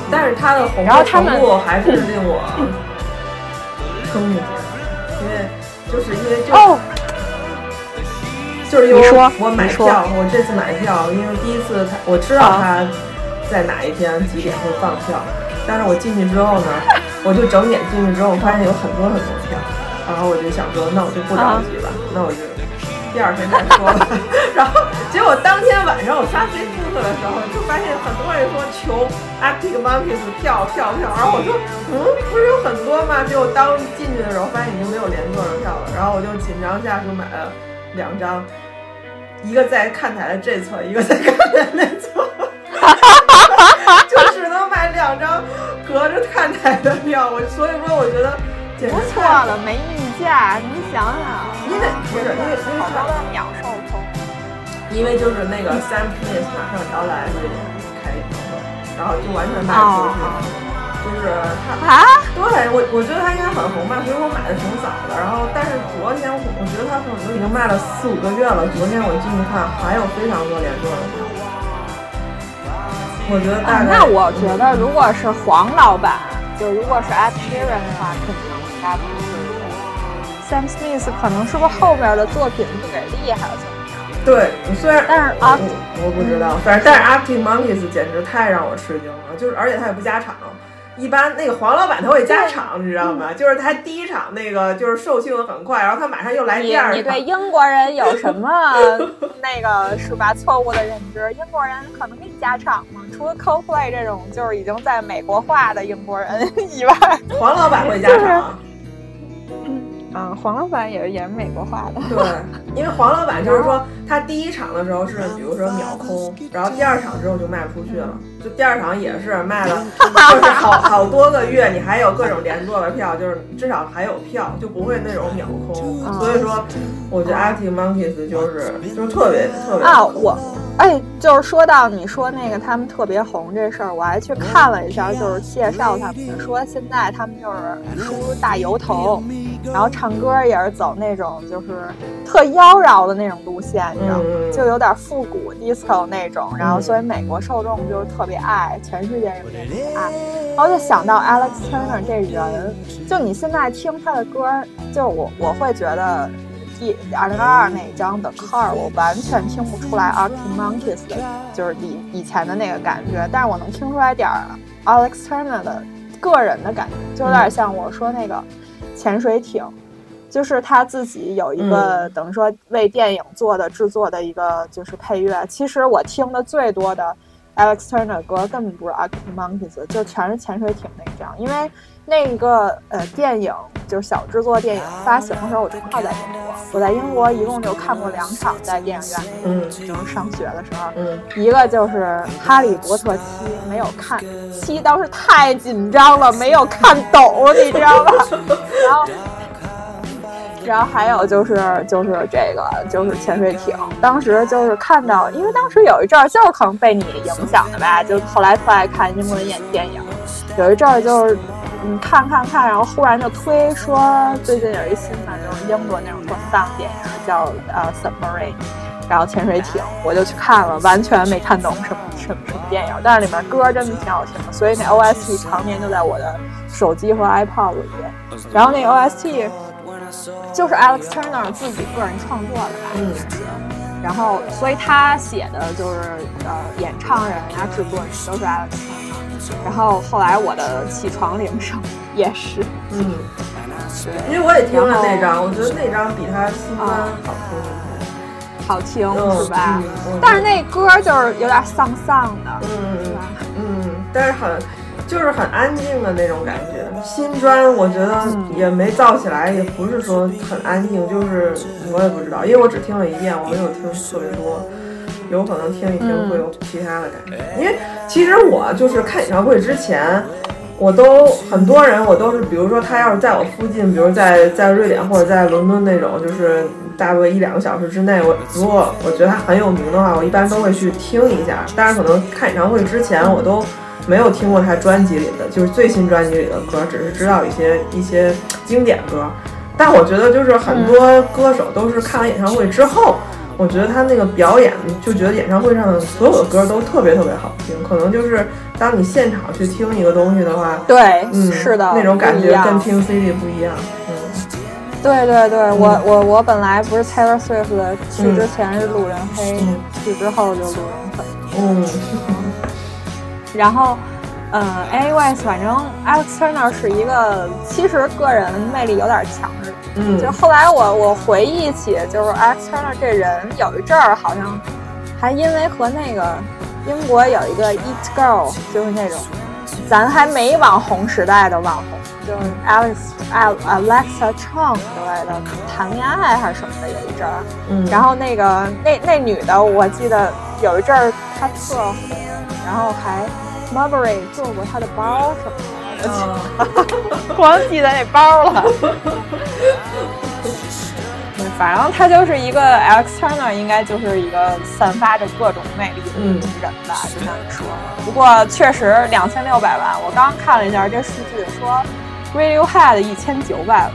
S2: 但是他的红的
S1: 程
S2: 度还是令我瞠目结舌，因为就是因为就就是因为我买票，我这次买票，因为第一次他我知道他在哪一天几点会放票，但是我进去之后呢，我就整点进去之后，我发现有很多很多票。然后我就想说，那我就不着急了，那我就第二天再说吧。然 后结果当天晚上我刷 Facebook 的时候，就发现很多人说求 Arctic Monkeys 票票票。然后我说，嗯，不是有很多吗？结果当进去的时候，发现已经没有连座的票了。然后我就紧张下就买了两张，一个在看台的这侧，一个在看台那侧，就只能买两张隔着看台的票。我所以说，我觉得。
S1: 不错了，没溢价，你想想，
S2: 因为不是因为因为
S1: 秒售通，
S2: 因为就是那个 Sam Smith 马上要来瑞典开演唱会，然后就完全卖不出去。就是他
S1: 啊，
S2: 对我我觉得他应该很红吧，所以我买的挺早的。然后，但是昨天我我觉得他可能都已经卖了四五个月了。昨天我进去看，还有非常多连坐的票。我觉得大概、
S1: 那我觉得如果是黄老板，就如果是 Ed Sheeran 的话，肯定 Sam Smith，可能是不是后边的作品不给力，还是怎么样？
S2: 对，虽然
S1: 但是
S2: 我
S1: Arctic
S2: 我不知道，反正但是 Arctic Monkeys 简直太让我吃惊了，就是而且他也不加场。一般那个黄老板他会加场，你知道吗？就是他第一场那个就是售罄的很快，然后他马上又来第二场
S1: 你对。英国人有什么 那个是吧错误的认知？英国人可能给你加场吗？除了 Coldplay 这种就是已经在美国化的英国人以外，
S2: 黄老板会加
S1: 就是
S2: 场，
S1: 嗯，黄老板也也是美国化的。
S2: 对，因为黄老板就是说他第一场的时候是比如说秒空，然后第二场之后就卖不出去了，就第二场也是卖了，就是好好多个月，你还有各种连坐的票，就是至少还有票，就不会那种秒空。
S1: 嗯
S2: 所以说，我觉得 Arctic Monkeys 就是就是特别特别
S1: 啊，我，哎，就是说到你说那个他们特别红这事儿，我还去看了一下，就是介绍他们的，说现在他们就是梳大油头，然后唱歌也是走那种就是特妖娆的那种路线，你知道吗？
S2: 嗯
S1: 就有点复古 disco 那种，然后所以美国受众就是特别爱，全世界人也特别爱。然后就想到 Alex Turner 这人，就你现在听他的歌，就我我会觉得。第二零二二那张的 Car，我完全听不出来 Arctic Monkeys 的，就是以以前的那个感觉，但是我能听出来点儿 Alex Turner 的个人的感觉，就有点像我说那个潜水艇，就是他自己有一个、等于说为电影做的制作的一个就是配乐。其实我听的最多的 Alex Turner 的歌根本不是 Arctic Monkeys，就全是潜水艇那张，因为那个呃电影就是小制作电影发行的时候，我正好在英国，我在英国一共就看过两场，在电影院里，
S2: 嗯
S1: 就是上学的时候。
S2: 嗯
S1: 一个就是《哈利波特七》，没有看七，当时太紧张了，没有看懂，你知道吧？然后，然后还有就是就是这个就是潜水艇，当时就是看到，因为当时有一阵儿就是可能被你影响的吧，就后来特爱看英文演电影，有一阵儿就是。嗯，看看看，然后忽然就推说最近有一新的，就是英国那种特丧电影，叫呃《Submarine》，然后潜水艇，我就去看了，完全没看懂什么什么什么电影，但是里面歌真的挺好听的，所以那 OST 常年就在我的手机和 iPod 里。然后那 OST 就是 Alex Turner 自己个人创作的吧，应该是。然后，所以他写的就是呃，演唱人呀、制作人都是 Alex Turner。然后后来我的起床铃声也是，
S2: 嗯，
S1: 对，
S2: 因为我也听了那张，我觉得那张比他新专好听。
S1: 好听
S2: 嗯
S1: 是吧？但是那歌就是有点丧丧的，
S2: 嗯
S1: 是吧？
S2: 嗯，但是很就是很安静的那种感觉。新专我觉得也没造起来，也不是说很安静，就是我也不知道，因为我只听了一遍，我没有听特别多。有可能听一听会有其他的感觉，因为其实我就是看演唱会之前，我都很多人我都是，比如说他要是在我附近，比如在在瑞典或者在伦敦那种，就是大概一两个小时之内，我如果我觉得他很有名的话，我一般都会去听一下。但是可能看演唱会之前，我都没有听过他专辑里的，就是最新专辑里的歌，只是知道一些一些经典歌。但我觉得就是很多歌手都是看完演唱会之后。我觉得他那个表演，就觉得演唱会上的所有的歌都特别特别好听。可能就是当你现场去听一个东西的话，
S1: 对，
S2: 嗯，
S1: 是的，
S2: 那种感觉跟听 CD 不一样。嗯，
S1: 对对对，我我我本来不是 Taylor Swift 的，去之前是路人黑，
S2: 嗯
S1: 去之后就路人粉。
S2: 嗯
S1: 然后，呃，anyways，反正 Alex Turner 是一个其实个人魅力有点强的人。
S2: 嗯，
S1: 就后来我我回忆起，就是 Alex Turner 这人有一阵儿好像还因为和那个英国有一个 Eat Girl，就是那种咱还没网红时代的网红，就是 Alex Al Alexa Chung 之类的谈恋爱还是什么的，有一阵儿。
S2: 嗯，
S1: 然后那个那那女的，我记得有一阵儿她特火，然后还 Burberry 做过她的包什么的。
S2: 啊
S1: 光记得那包了。对，反正他就是一个 Alex Turner，应该就是一个散发着各种魅力的人吧，就像你说。不过确实两千六百万，我刚刚看了一下这数据，说 Radiohead 一千九百万，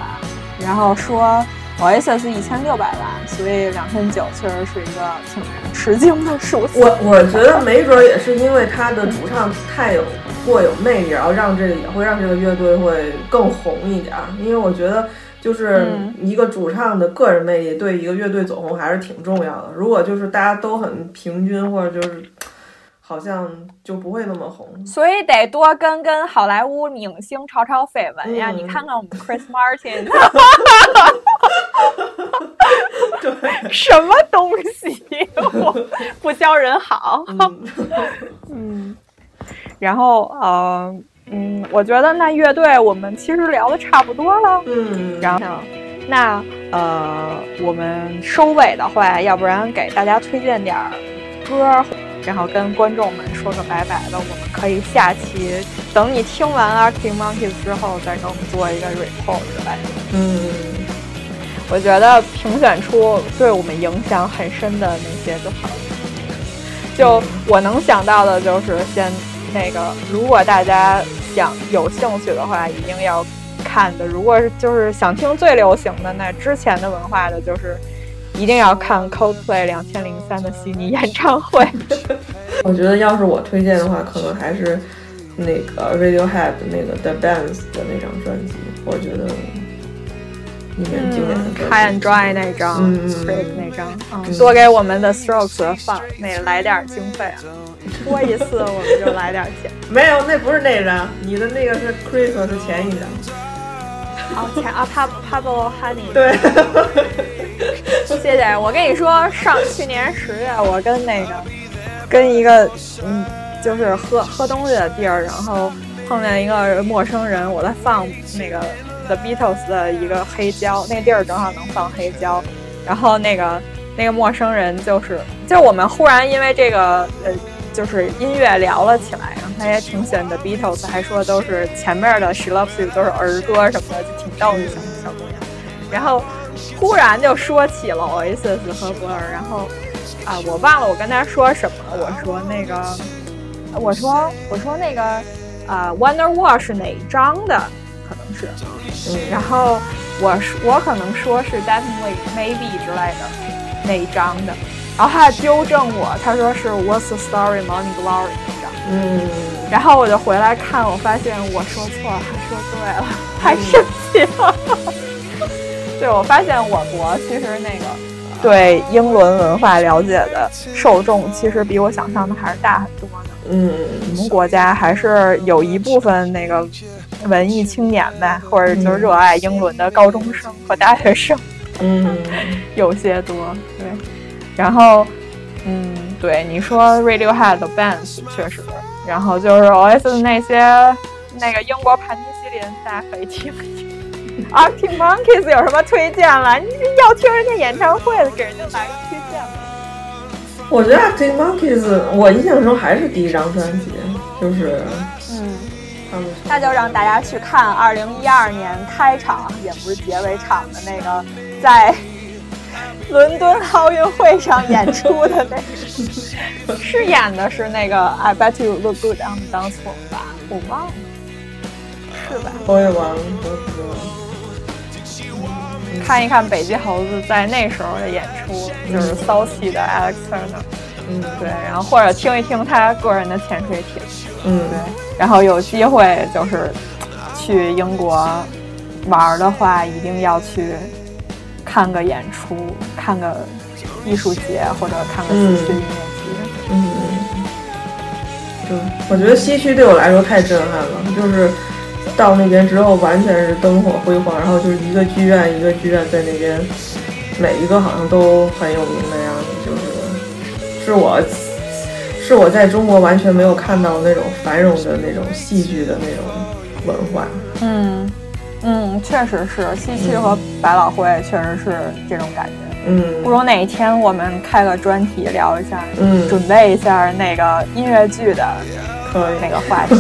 S1: 然后说 Oasis 一千六百万，所以两千九确实是一个挺吃惊的数字。
S2: 我我觉得没准也是因为他的主唱太有过有魅力，然后让这个也会让这个乐队会更红一点，因为我觉得。就是一个主唱的个人魅力对一个乐队走红还是挺重要的。如果就是大家都很平均，或者就是好像就不会那么红。
S1: 所以得多跟跟好莱坞影星炒炒绯闻呀！你看看我们 Chris Martin，
S2: 对，
S1: 什么东西我不教人好。嗯，然后呃。嗯，我觉得那乐队我们其实聊的差不多了。
S2: 嗯，
S1: 然后那呃，我们收尾的话，要不然给大家推荐点歌，然后跟观众们说个拜拜的。我们可以下期等你听完《Arctic Monkeys》之后，再给我们做一个 report 之类的。
S2: 嗯，
S1: 我觉得评选出对我们影响很深的那些就好了。就我能想到的就是先。那个，如果大家想有兴趣的话，一定要看的。如果是就是想听最流行的，那之前的文化的，就是一定要看 Coldplay 两千零三的悉尼演唱会。
S2: 我觉得要是我推荐的话，可能还是那个 Radiohead 那个 The Bands 的那张专辑。我觉得里面经典的
S1: High and Dry 那张，Break 那张，多给我们的 Strokes 放那来点经费啊。播一次我们就来点钱，
S2: 没有，那不是那张，你的那个是 Christmas 前一张。
S1: 哦，前啊，Pab Pablo Honey。
S2: 对。
S1: 谢谢，我跟你说，上去年十月，我跟那个跟一个嗯，就是喝喝东西的地儿，然后碰见一个陌生人，我在放那个 The Beatles 的一个黑胶，那地儿正好能放黑胶，然后那个那个陌生人就是，就我们忽然因为这个呃。就是音乐聊了起来，然后他也挺喜欢 The Beatles，还说都是前面的 She Loves You 都是儿歌什么的，就挺逗的小小姑娘。然后忽然就说起了 Oasis 和 Blur，然后啊，我忘了我跟他说什么，我说那个，我说我说那个啊，Wonderwall 是哪一张的？可能是，嗯，然后我我可能说是 Definitely Maybe 之类的那一张的。然后他还纠正我，他说是 What's the story, Morning Glory 那张。
S2: 嗯。
S1: 然后我就回来看，我发现我说错了，他说对了，太生气了。对，我发现我国其实那个对英伦文化了解的受众，其实比我想象的还是大很多的。
S2: 嗯。
S1: 我们国家还是有一部分那个文艺青年呗，或者就是热爱英伦的高中生和大学生。
S2: 嗯。
S1: 有些多，对。然后，嗯，对你说 Radiohead 的 bands 确实，然后就是 Oasis 那些那个英国盘尼西林，大家可以听听。Arctic Monkeys 有什么推荐了？你要听人家演唱会的，给人家来个推荐吧。
S2: 我觉得 Arctic Monkeys，我印象中还是第一张专辑，就是
S1: 嗯，那就让大家去看二零一二年开场也不是结尾场的那个在。伦敦奥运会上演出的那个，是演的是那个 I bet you look good on the dance floor 吧？我忘了，是吧？
S2: 我也忘了。
S1: 看一看北极猴子在那时候的演出，就是骚气的 Alex Turner。
S2: 嗯，
S1: 对，然后或者听一听他个人的潜水艇。
S2: 嗯，
S1: 对。然后有机会就是去英国玩的话，一定要去。看个演出，看个艺术节，或者看个西区音乐
S2: 节。嗯，对，我觉得西区对我来说太震撼了，就是到那边之后，完全是灯火辉煌，然后就是一个剧院一个剧院在那边，每一个好像都很有名的样子，就是是我是我在中国完全没有看到那种繁荣的那种戏剧的那种文化。
S1: 嗯。嗯，确实是西区和百老汇，确实是这种感觉。
S2: 嗯，
S1: 不如哪一天我们开个专题聊一下，
S2: 嗯，
S1: 准备一下那个音乐剧的那个话题。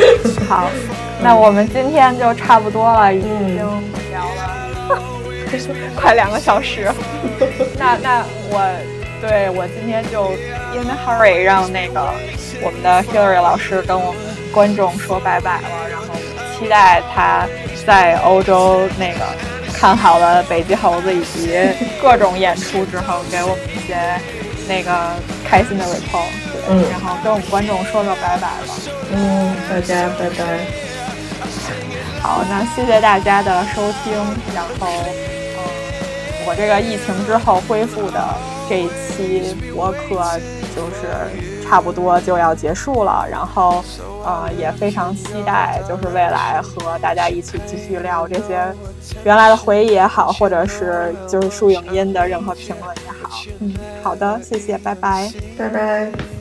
S1: 好，那我们今天就差不多了，已经聊了 快两个小时。那那我。对我今天就 in hurry 让那个我们的 Hillary 老师跟我们观众说拜拜了，然后期待他在欧洲那个看好了北极猴子以及各种演出之后，给我们一些那个开心的 report。嗯，然后跟我们观众说说拜拜吧。
S3: 嗯，大家拜拜。
S1: 好，那谢谢大家的收听。然后，嗯，我这个疫情之后恢复的。这一期播客就是差不多就要结束了，然后呃也非常期待，就是未来和大家一起继续聊这些原来的回忆也好，或者是就是树影音的任何评论也好。嗯，好的，谢谢，拜拜，
S3: 拜拜。